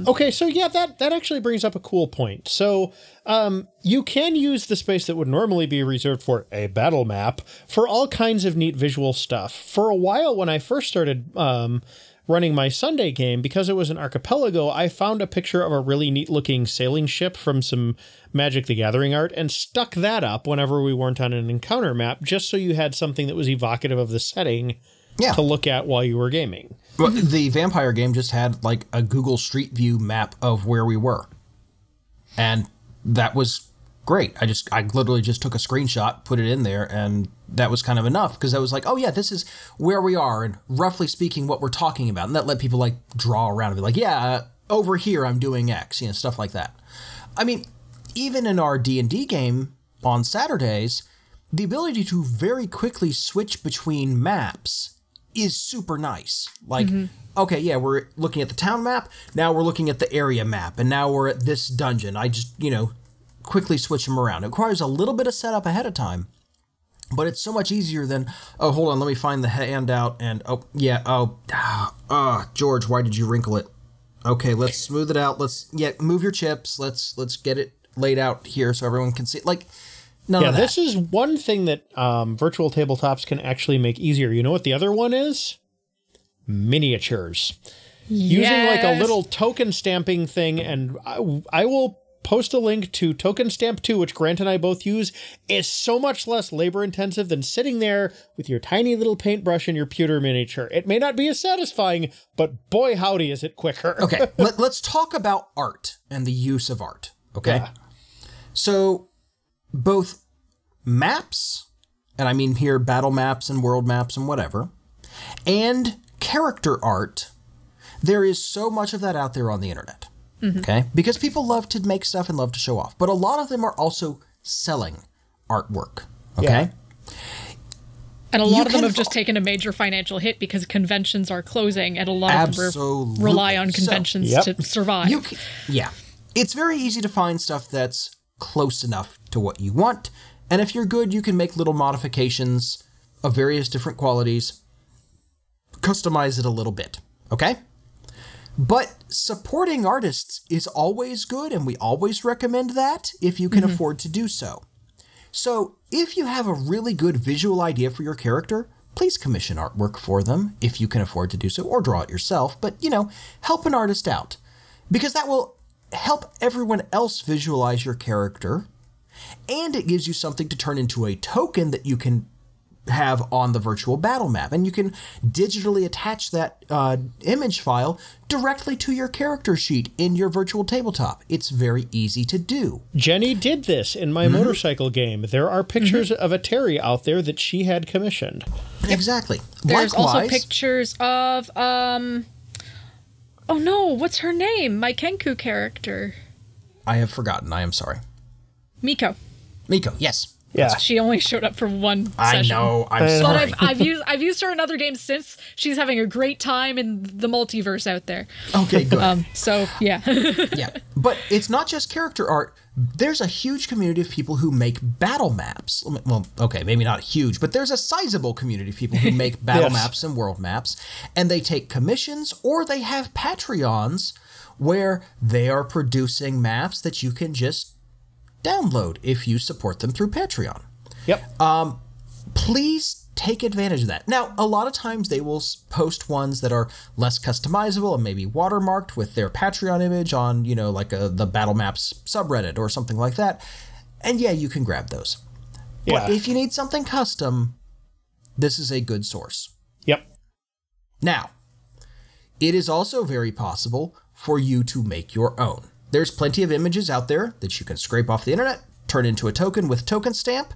Okay, so yeah, that that actually brings up a cool point. So, um, you can use the space that would normally be reserved for a battle map for all kinds of neat visual stuff. For a while, when I first started um, running my Sunday game, because it was an archipelago, I found a picture of a really neat looking sailing ship from some Magic the Gathering art and stuck that up whenever we weren't on an encounter map, just so you had something that was evocative of the setting Yeah. to look at while you were gaming. Well, the vampire game just had like a Google Street View map of where we were, and that was great. I just I literally just took a screenshot, put it in there, and that was kind of enough because I was like, oh yeah, this is where we are, and roughly speaking, what we're talking about, and that let people like draw around and be like, yeah, over here I'm doing X, you know, stuff like that. I mean, even in our D and D game on Saturdays, the ability to very quickly switch between maps is super nice. Like, okay, yeah, we're looking at the town map, now we're looking at the area map, and now we're at this dungeon. I just, you know, quickly switch them around. It requires a little bit of setup ahead of time, but it's so much easier than, oh, hold on, let me find the handout, and oh, yeah, oh, ah, ah, George, why did you wrinkle it? Okay, let's smooth it out. Let's, yeah, move your chips. Let's, let's get it laid out here so everyone can see. Like, none Yeah, this is one thing that um, virtual tabletops can actually make easier. You know what the other one is? Miniatures. Using like a little token stamping thing, and I, I will post a link to Token Stamp 2, which Grant and I both use, is so much less labor intensive than sitting there with your tiny little paintbrush and your pewter miniature. It may not be as satisfying, but boy, howdy, is it quicker. okay, let, let's talk about art and the use of art. Okay. So, both maps, and I mean here battle maps and world maps and whatever, and character art, there is so much of that out there on the internet. Mm-hmm. Okay? Because people love to make stuff and love to show off. But a lot of them are also selling artwork. Okay? Yeah. And a You lot of them can have just taken a major financial hit because conventions are closing and a lot of them re- rely on So- conventions Yep. to survive. You c yeah. It's very easy to find stuff that's close enough to what you want. And if you're good, you can make little modifications of various different qualities, customize it a little bit. Okay? But supporting artists is always good, and we always recommend that if you can mm-hmm. afford to do so. So, if you have a really good visual idea for your character, please commission artwork for them if you can afford to do so, or draw it yourself. But, you know, help an artist out because that will help everyone else visualize your character, and it gives you something to turn into a token that you can have on the virtual battle map. And you can digitally attach that uh, image file directly to your character sheet in your virtual tabletop. It's very easy to do. Jenny did this in my motorcycle game. There are pictures of a Terry out there that she had commissioned. Exactly. There's also pictures of um. Oh no, what's her name? My Kenku character, I have forgotten. I am sorry. Miko. Miko, yes. Yeah. She only showed up for one I session. know. I'm But sorry. I've, I've used I've used her in other games since. She's having a great time in the multiverse out there. Okay, good. Um, so yeah, yeah. But it's not just character art. There's a huge community of people who make battle maps. Well, okay, maybe not huge, but there's a sizable community of people who make battle Yes. maps and world maps, and they take commissions or they have Patreons where they are producing maps that you can just download if you support them through Patreon Yep. Um, please take advantage of that. Now, a lot of times they will post ones that are less customizable and maybe watermarked with their Patreon image on, you know, like a, the Battle Maps subreddit or something like that. And yeah, you can grab those. yeah. But if you need something custom, this is a good source. yep. Now, it is also very possible for you to make your own. There's plenty of images out there that you can scrape off the internet, turn into a token with Token Stamp,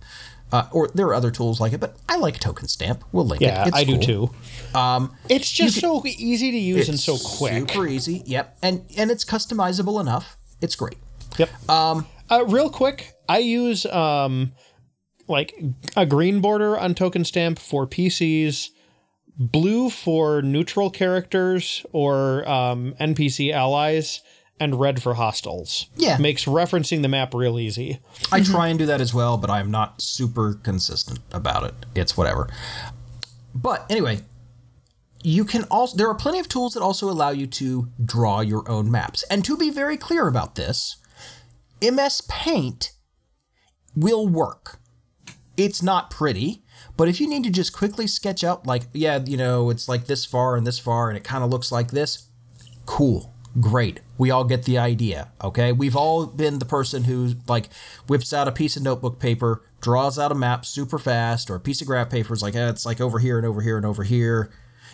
uh, or there are other tools like it, but I like Token Stamp. We'll link Yeah, it. It's I do too. Um, it's just so easy to use and so quick. Super easy. Yep. And and it's customizable enough. It's great. Yep. Um, uh, real quick, I use um, like a green border on Token Stamp for PCs, blue for neutral characters or um, NPC allies, and red for hostiles. Yeah. makes referencing the map real easy. I try and do that as well, but I'm not super consistent about it. It's whatever. But anyway, you can also there are plenty of tools that also allow you to draw your own maps. And to be very clear about this, MS Paint will work. It's not pretty, but if you need to just quickly sketch out like, yeah, you know, it's like this far and this far and it kind of looks like this, cool. Great. We all get the idea, okay? We've all been the person who like whips out a piece of notebook paper, draws out a map super fast, or a piece of graph paper is like, eh, it's like over here and over here and over here.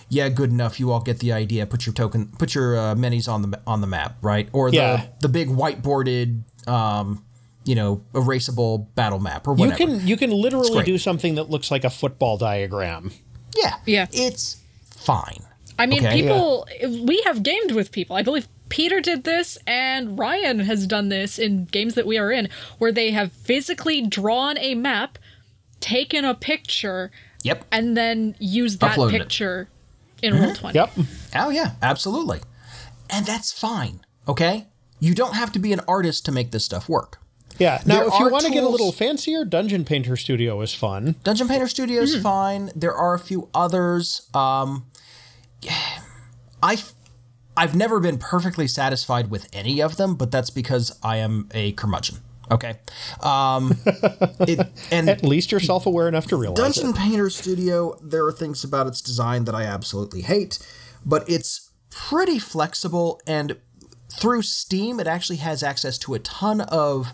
Yeah, good enough. You all get the idea. Put your token, put your uh, minis on the on the map, right? Or the Yeah. the big whiteboarded, um, you know, erasable battle map or whatever. You can you can literally do something that looks like a football diagram. yeah, Yeah. It's fine. I mean, Okay. people. We have gamed with people. I believe Peter did this, and Ryan has done this in games that we are in, where they have physically drawn a map, taken a picture, Yep. and then used that Uploaded it. picture in Roll Twenty. Yep. Oh yeah, absolutely. And that's fine. Okay? You don't have to be an artist to make this stuff work. Yeah. Now, There if you are want to get a little fancier, Dungeon Painter Studio is fun. Dungeon Painter Studio is fine. There are a few others. Um, I, I've never been perfectly satisfied with any of them, but that's because I am a curmudgeon. Okay, um, it, and At least you're self aware enough to realize Dungeon it. Painter Studio, there are things about its design that I absolutely hate, but it's pretty flexible and through Steam it actually has access to a ton of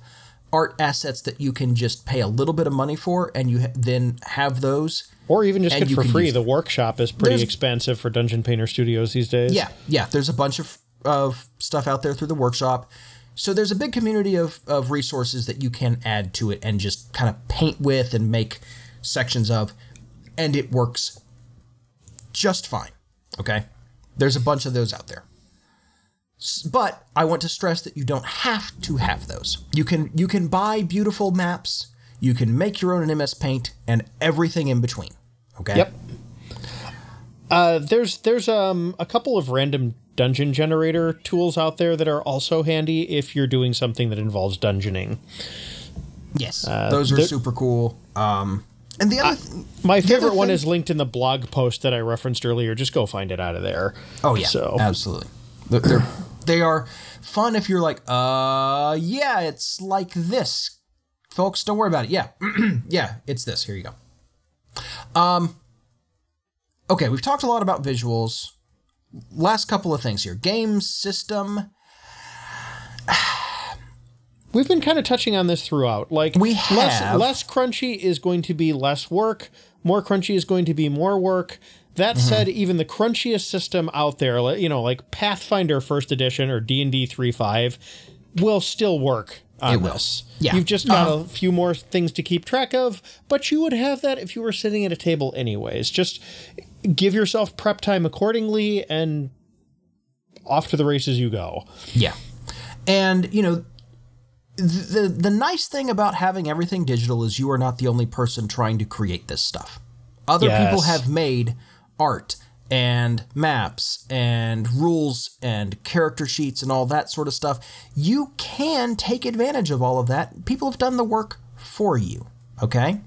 art assets that you can just pay a little bit of money for and you ha- then have those. Or even just get for free. The workshop is pretty There's- expensive for Dungeon Painter Studios these days. Yeah, yeah, there's a bunch of of stuff out there through the workshop. So there's a big community of, of resources that you can add to it and just kind of paint with and make sections of, and it works just fine. Okay? There's a bunch of those out there. But I want to stress that you don't have to have those. You can you can buy beautiful maps, you can make your own in MS Paint, and everything in between. Okay? Yep. Uh, there's there's um a couple of random dungeon generator tools out there that are also handy if you're doing something that involves dungeoning. Yes. those are super cool. Um and the other th- My The favorite other one is linked in the blog post that I referenced earlier. Just go find it out of there. Oh yeah, So absolutely. They're, they're they are fun if you're like, uh, yeah, it's like this, folks. Don't worry about it. Yeah, yeah, it's this. Here you go. Um. Okay, we've talked a lot about visuals. Last couple of things here. Game system. we've been kind of touching on this throughout. Like We less have. less crunchy is going to be less work. More crunchy is going to be more work. That Mm-hmm. said, even the crunchiest system out there, you know, like Pathfinder First Edition or D and D three five, will still work on It will. this. Yeah. You've just got a few more things to keep track of, but you would have that if you were sitting at a table anyways. Just give yourself prep time accordingly and off to the races you go. Yeah. And, you know, the the nice thing about having everything digital is you are not the only person trying to create this stuff. Other people have made art and maps and rules and character sheets and all that sort of stuff. You can take advantage of all of that. People have done the work for you, okay?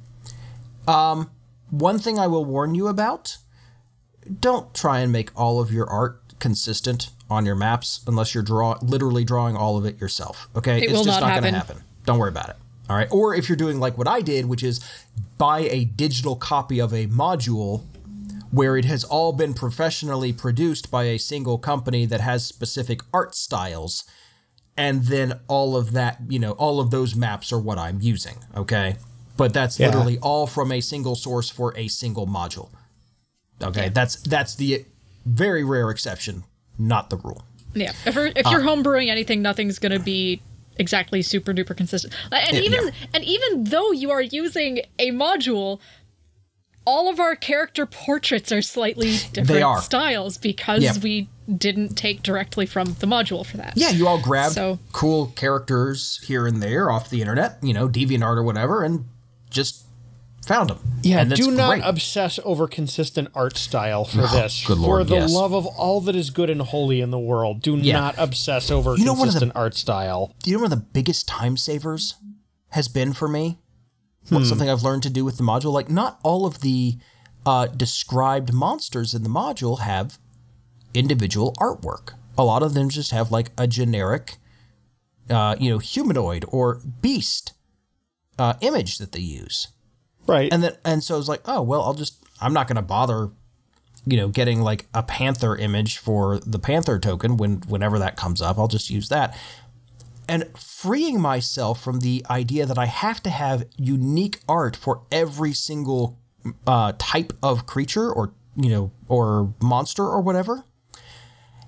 Um one thing I will warn you about don't try and make all of your art consistent on your maps unless you're draw literally drawing all of it yourself. Okay, it's will just not not, going to happen. Don't worry about it. All right, or if you're doing like what I did, which is buy a digital copy of a module where it has all been professionally produced by a single company that has specific art styles and then all of that, you know, all of those maps are what I'm using, okay? But that's Yeah. literally all from a single source for a single module. Okay, that's that's the very rare exception, not the rule. Yeah. If you're, if you're uh, homebrewing anything, nothing's going to be exactly super duper consistent. And even yeah. and even though you are using a module, all of our character portraits are slightly different are. styles because Yeah. we didn't take directly from the module for that. Yeah, you all grabbed So- cool characters here and there off the internet, you know, DeviantArt or whatever, and just found them. Yeah, and that's do not great. obsess over consistent art style for oh, this. good lord, for the yes. love of all that is good and holy in the world, do Yeah. not obsess over You know, one the- consistent art style. Do you know one of the biggest time savers has been for me? What's something I've learned to do with the module? Like, not all of the uh, described monsters in the module have individual artwork. A lot of them just have like a generic, uh, you know, humanoid or beast uh, image that they use. Right. And then, and so I was like, oh well, I'll just I'm not going to bother, you know, getting like a panther image for the panther token when whenever that comes up. I'll just use that. And freeing myself from the idea that I have to have unique art for every single uh, type of creature or you know or monster or whatever.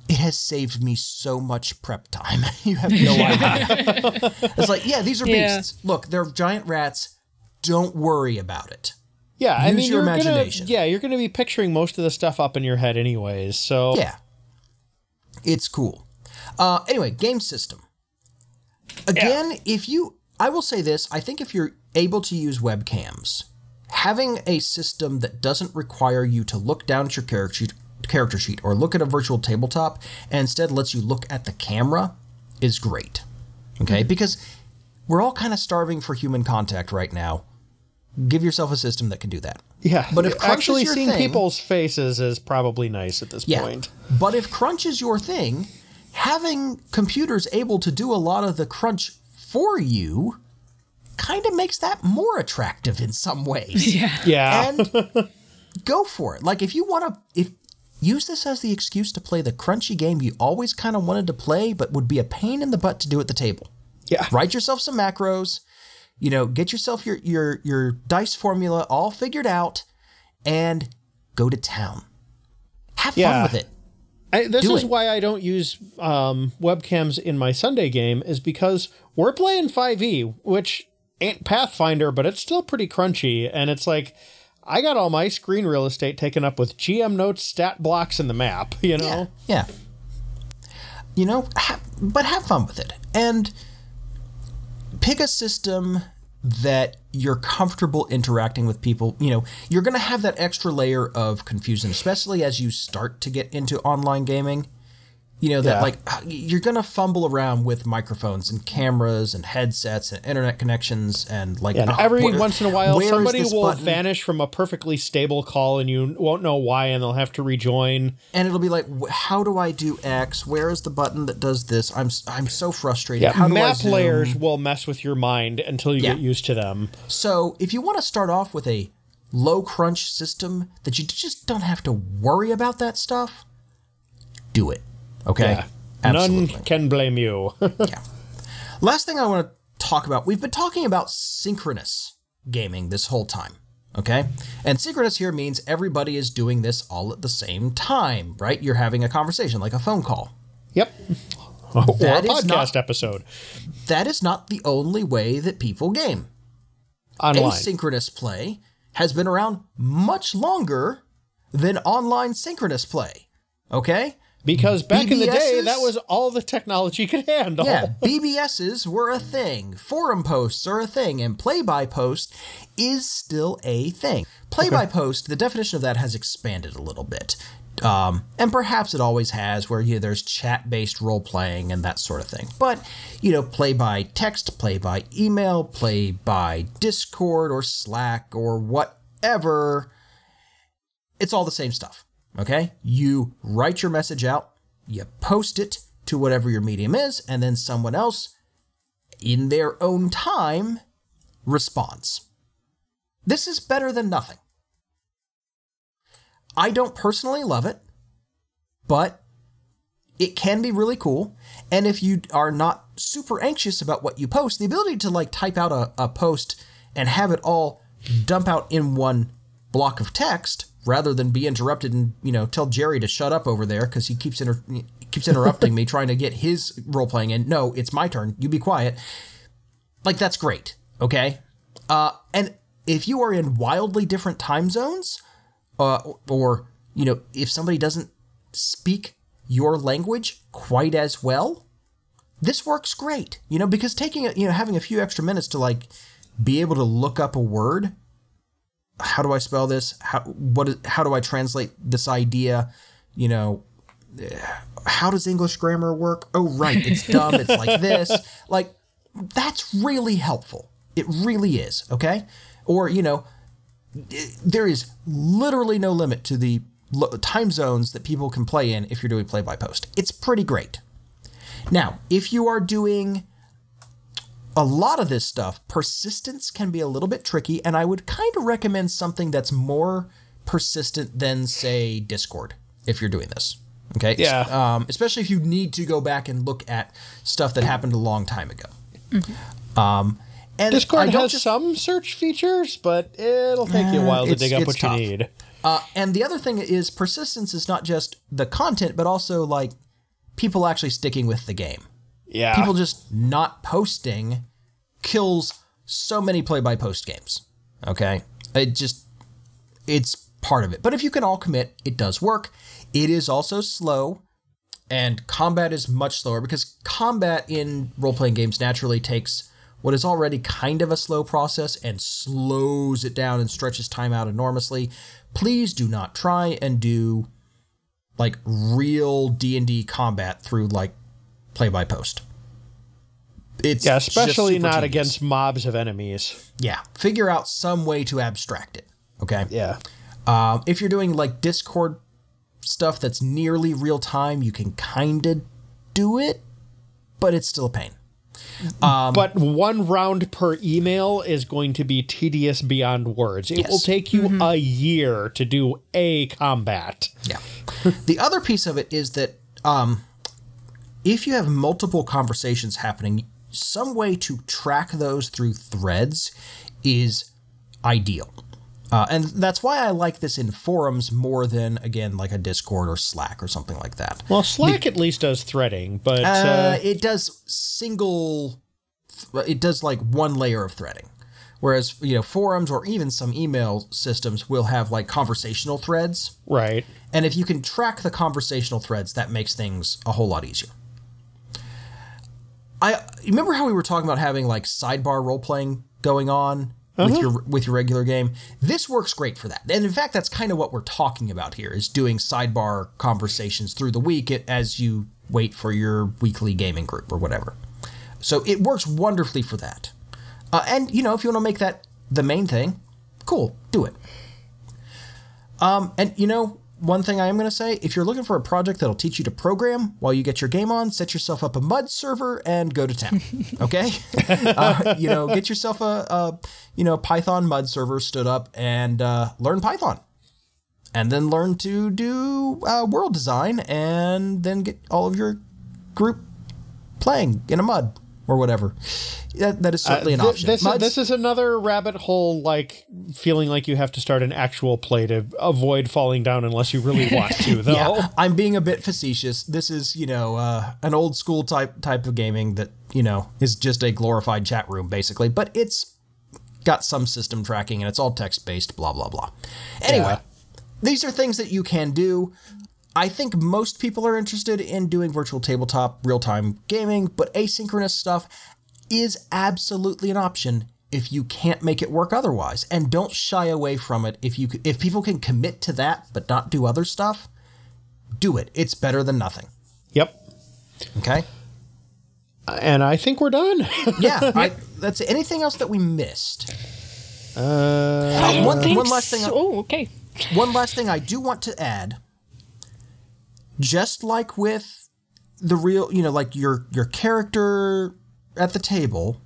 It has saved me so much prep time. you have no idea. it's like, yeah, these are Yeah. beasts. Look, they're giant rats. Don't worry about it. yeah, I use mean, your you're imagination. Gonna, yeah, you're going to be picturing most of the stuff up in your head, anyways. So Yeah. It's cool. Uh, anyway, game system. Again, if you, I will say this, I think if you're able to use webcams, having a system that doesn't require you to look down at your character sheet, character sheet or look at a virtual tabletop and instead lets you look at the camera is great. Okay? Mm-hmm. Because we're all kind of starving for human contact right now. Give yourself a system that can do that. yeah. But if crunch actually is your seeing thing- people's faces is probably nice at this Yeah. point. But if crunch is your thing, having computers able to do a lot of the crunch for you kind of makes that more attractive in some ways. Yeah. Yeah. And go for it. Like if you want to if use this as the excuse to play the crunchy game you always kind of wanted to play but would be a pain in the butt to do at the table. yeah. Write yourself some macros, you know, get yourself your your your dice formula all figured out and go to town. Have fun with it. I, this Do is it. why I don't use um, webcams in my Sunday game, is because we're playing 5e, which ain't Pathfinder, but it's still pretty crunchy. And it's like, I got all my screen real estate taken up with GM notes, stat blocks, and the map, you know? Yeah. You know, ha- but have fun with it. And pick a system that you're comfortable interacting with people. You know, you're going to have that extra layer of confusion, especially as you start to get into online gaming. You know, that Yeah. like you're going to fumble around with microphones and cameras and headsets and internet connections and like And uh, every where- once in a while, somebody will button? vanish from a perfectly stable call and you won't know why, and they'll have to rejoin. and it'll be like, how do I do X? Where is the button that does this? I'm I'm so frustrated. Yeah, how do I map layers will mess with your mind until you Yeah. get used to them. So if you want to start off with a low crunch system that you just don't have to worry about that stuff, do it. Okay. Yeah. Absolutely. None can blame you. yeah. Last thing I want to talk about we've been talking about synchronous gaming this whole time. Okay? And synchronous here means everybody is doing this all at the same time, right? You're having a conversation like a phone call. Yep. or a podcast not- episode That is not the only way that people game. online. Asynchronous play has been around much longer than online synchronous play. Okay? Because back in the day, that was all the technology could handle. Yeah, BBSs were a thing. Forum posts are a thing, and play by post is still a thing. Play by post, the definition of that has expanded a little bit. Um, and perhaps it always has, where you know, there's chat based role playing and that sort of thing. But, you know, play by text, play by email, play by Discord or Slack or whatever, it's all the same stuff. Okay? You write your message out, you post it to whatever your medium is, and then someone else, in their own time, responds. This is better than nothing. I don't personally love it, but it can be really cool. And if you are not super anxious about what you post, the ability to like type out a, a post and have it all dump out in one block of text rather than be interrupted and you know tell Jerry to shut up over there because he keeps inter- keeps interrupting me trying to get his role playing in. No, it's my turn. You be quiet. Like that's great. Okay. Uh, and if you are in wildly different time zones, uh, or you know, if somebody doesn't speak your language quite as well, this works great. You know, because taking a, you know having a few extra minutes to like be able to look up a word. How do I spell this? How what? Is, how do I translate this idea? You know, how does English grammar work? Oh, right, it's dumb. It's like this. Like that's really helpful. It really is. Okay, or you know, there is literally no limit to the time zones that people can play in if you're doing play by post. It's pretty great. Now, if you are doing a lot of this stuff, persistence can be a little bit tricky, and I would kind of recommend something that's more persistent than, say, Discord if you're doing this. Okay? Yeah. Um, especially if you need to go back and look at stuff that happened a long time ago. Um, and Discord has just- some search features, but it'll take you a Uh, while to dig up what tough. you need. Uh, and the other thing is persistence is not just the content, but also like people actually sticking with the game. Yeah. People just not posting kills so many play by post games. Okay. It just, it's part of it. But if you can all commit, it does work. It is also slow, and combat is much slower because combat in role playing games naturally takes what is already kind of a slow process and slows it down and stretches time out enormously. Please do not try and do like real D&D combat through like play by post. It's yeah, especially not tedious. against mobs of enemies. Yeah, figure out some way to abstract it. Okay. Yeah. Um, if you're doing like Discord stuff that's nearly real time, you can kind of do it, but it's still a pain. Um, but one round per email is going to be tedious beyond words. It Yes. will take you a year to do a combat. Yeah. the other piece of it is that um, if you have multiple conversations happening, some way to track those through threads is ideal. Uh, and that's why I like this in forums more than, again, like a Discord or Slack or something like that. Well, Slack at least does threading, but Uh, uh, it does single, it does like one layer of threading. Whereas, you know, forums or even some email systems will have like conversational threads. right. And if you can track the conversational threads, that makes things a whole lot easier. I remember how we were talking about having like sidebar role playing going on with your with your regular game. This works great for that. And in fact, that's kind of what we're talking about here is doing sidebar conversations through the week as you wait for your weekly gaming group or whatever. So it works wonderfully for that. Uh, and you know, if you want to make that the main thing, cool, do it. Um, and you know, one thing I am going to say: if you're looking for a project that'll teach you to program while you get your game on, set yourself up a mud server and go to town. Okay, uh, you know, get yourself a, a you know Python mud server stood up and uh, learn Python, and then learn to do uh, world design, and then get all of your group playing in a mud or whatever. That, that is certainly an Th- option. This, Muds? this is another rabbit hole, like feeling like you have to start an actual play to avoid falling down unless you really want to, though. yeah, I'm being a bit facetious. This is, you know, uh, an old school type type of gaming that you know is just a glorified chat room basically, but it's got some system tracking and it's all text based. Blah blah blah. Anyway, Yeah. these are things that you can do. I think most people are interested in doing virtual tabletop real time gaming, but asynchronous stuff is absolutely an option if you can't make it work otherwise. And don't shy away from it if you if people can commit to that but not do other stuff. Do it. It's better than nothing. Yep. Okay? And I think we're done. Yeah, I, that's anything else that we missed. uh, I don't one- think one last thing I- Oh, okay. One last thing I do want to add, just like with the real, you know, like your your character at the table,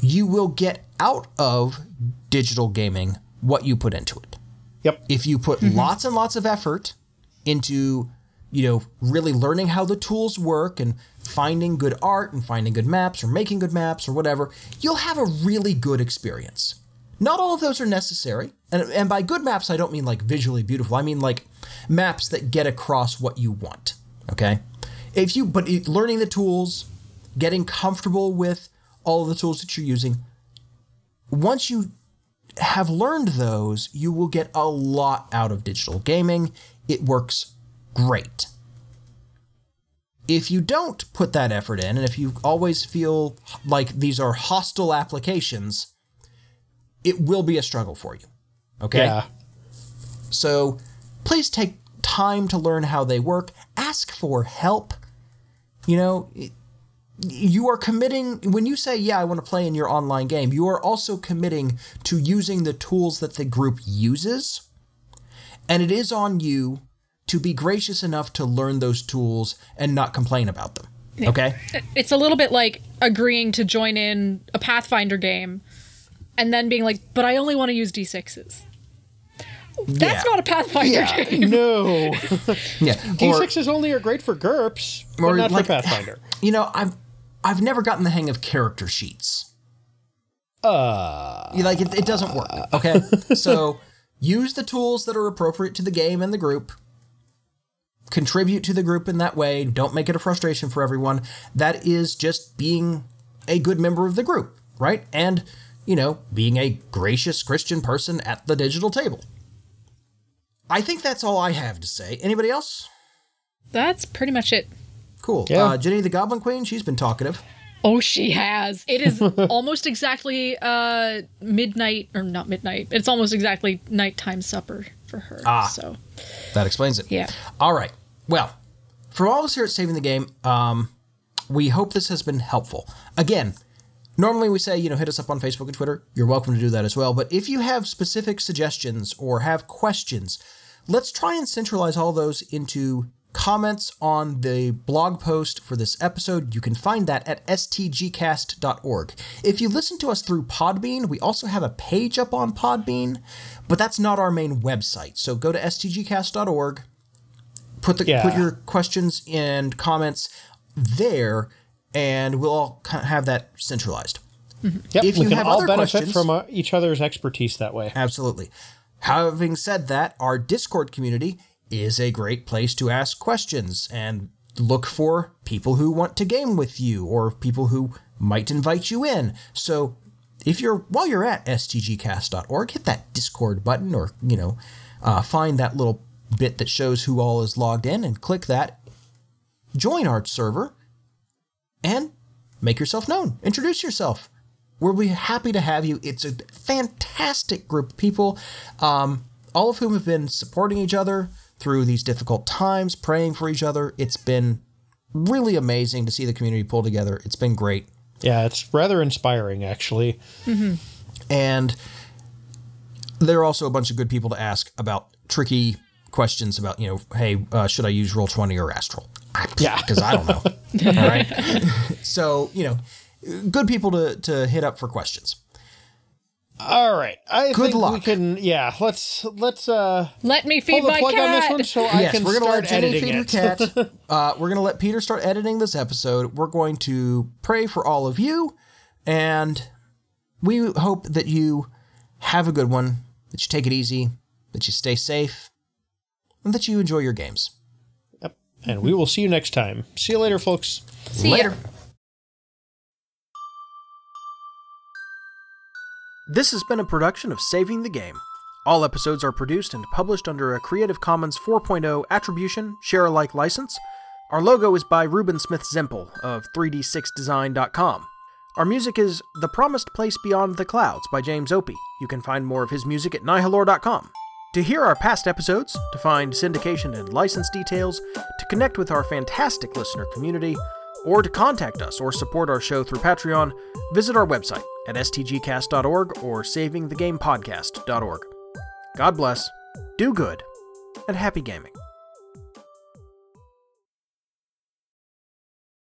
you will get out of digital gaming what you put into it. yep. If you put mm-hmm. lots and lots of effort into, you know, really learning how the tools work and finding good art and finding good maps or making good maps or whatever, you'll have a really good experience. Not all of those are necessary. And, and by good maps, I don't mean like visually beautiful. I mean like maps that get across what you want. Okay? If you, but learning the tools, getting comfortable with all of the tools that you're using, once you have learned those, you will get a lot out of digital gaming. It works great. If you don't put that effort in, and if you always feel like these are hostile applications, it will be a struggle for you. Okay? Yeah. So please take time to learn how they work. Ask for help. You know, you are committing, when you say, yeah, I want to play in your online game, you are also committing to using the tools that the group uses. And it is on you to be gracious enough to learn those tools and not complain about them. Okay? It's a little bit like agreeing to join in a Pathfinder game and then being like, but I only want to use D6s. That's Yeah. not a Pathfinder game. No. Yeah. D6s only are great for GURPS, but or not like- for Pathfinder. you know, I've I've never gotten the hang of character sheets. Uh, like it, it doesn't work. Okay, so use the tools that are appropriate to the game and the group. Contribute to the group in that way. Don't make it a frustration for everyone. That is just being a good member of the group, right? And you know, being a gracious Christian person at the digital table. I think that's all I have to say. Anybody else? That's pretty much it. Cool. Yeah. Uh, Jenny the Goblin Queen, she's been talkative. Oh, she has. It is almost exactly uh midnight or not midnight. It's almost exactly nighttime supper for her. Ah. So That explains it. Yeah. All right. Well, for all of us here at Saving the Game, um, we hope this has been helpful. Again, normally we say, you know, hit us up on Facebook and Twitter. You're welcome to do that as well. But if you have specific suggestions or have questions, let's try and centralize all those into comments on the blog post for this episode. You can find that at stgcast.org. If you listen to us through Podbean, we also have a page up on Podbean, but that's not our main website. So go to stgcast.org, put the Yeah. put your questions and comments there, and we'll all kind of have that centralized. Yep, If we you can have all benefit from uh, each other's expertise that way. Absolutely. Having said that, our Discord community is a great place to ask questions and look for people who want to game with you or people who might invite you in. So if you're while you're at stgcast.org, hit that Discord button or you know uh, find that little bit that shows who all is logged in and click that. Join our server and make yourself known. Introduce yourself. We'll be happy to have you. It's a fantastic group of people, um, all of whom have been supporting each other through these difficult times, praying for each other. It's been really amazing to see the community pull together. It's been great. Yeah, it's rather inspiring, actually. And there are also a bunch of good people to ask about tricky questions about, you know, hey, uh, should I use Roll20 or Astral? Yeah. Because I don't know. All right. so, you know, good people to, to hit up for questions. All right. I Good think we luck. can. Yeah. Let's let's uh Let me feed pull the my plug cat. on this one so I yes, can we're gonna start let Jenny editing feed her it. cat. uh, we're gonna let Peter start editing this episode. We're going to pray for all of you, and we hope that you have a good one. That you take it easy. That you stay safe, and that you enjoy your games. Yep. And we will see you next time. See you later, folks. See ya. Later. This has been a production of Saving the Game. All episodes are produced and published under a Creative Commons 4.0 Attribution Share Alike license. Our logo is by Ruben Smith Zempel of 3d6design.com. Our music is The Promised Place Beyond the Clouds by James Opie. You can find more of his music at nihilore.com. To hear our past episodes, to find syndication and license details, to connect with our fantastic listener community, or to contact us or support our show through Patreon, visit our website at stgcast.org or savingthegamepodcast.org. God bless, do good, and happy gaming.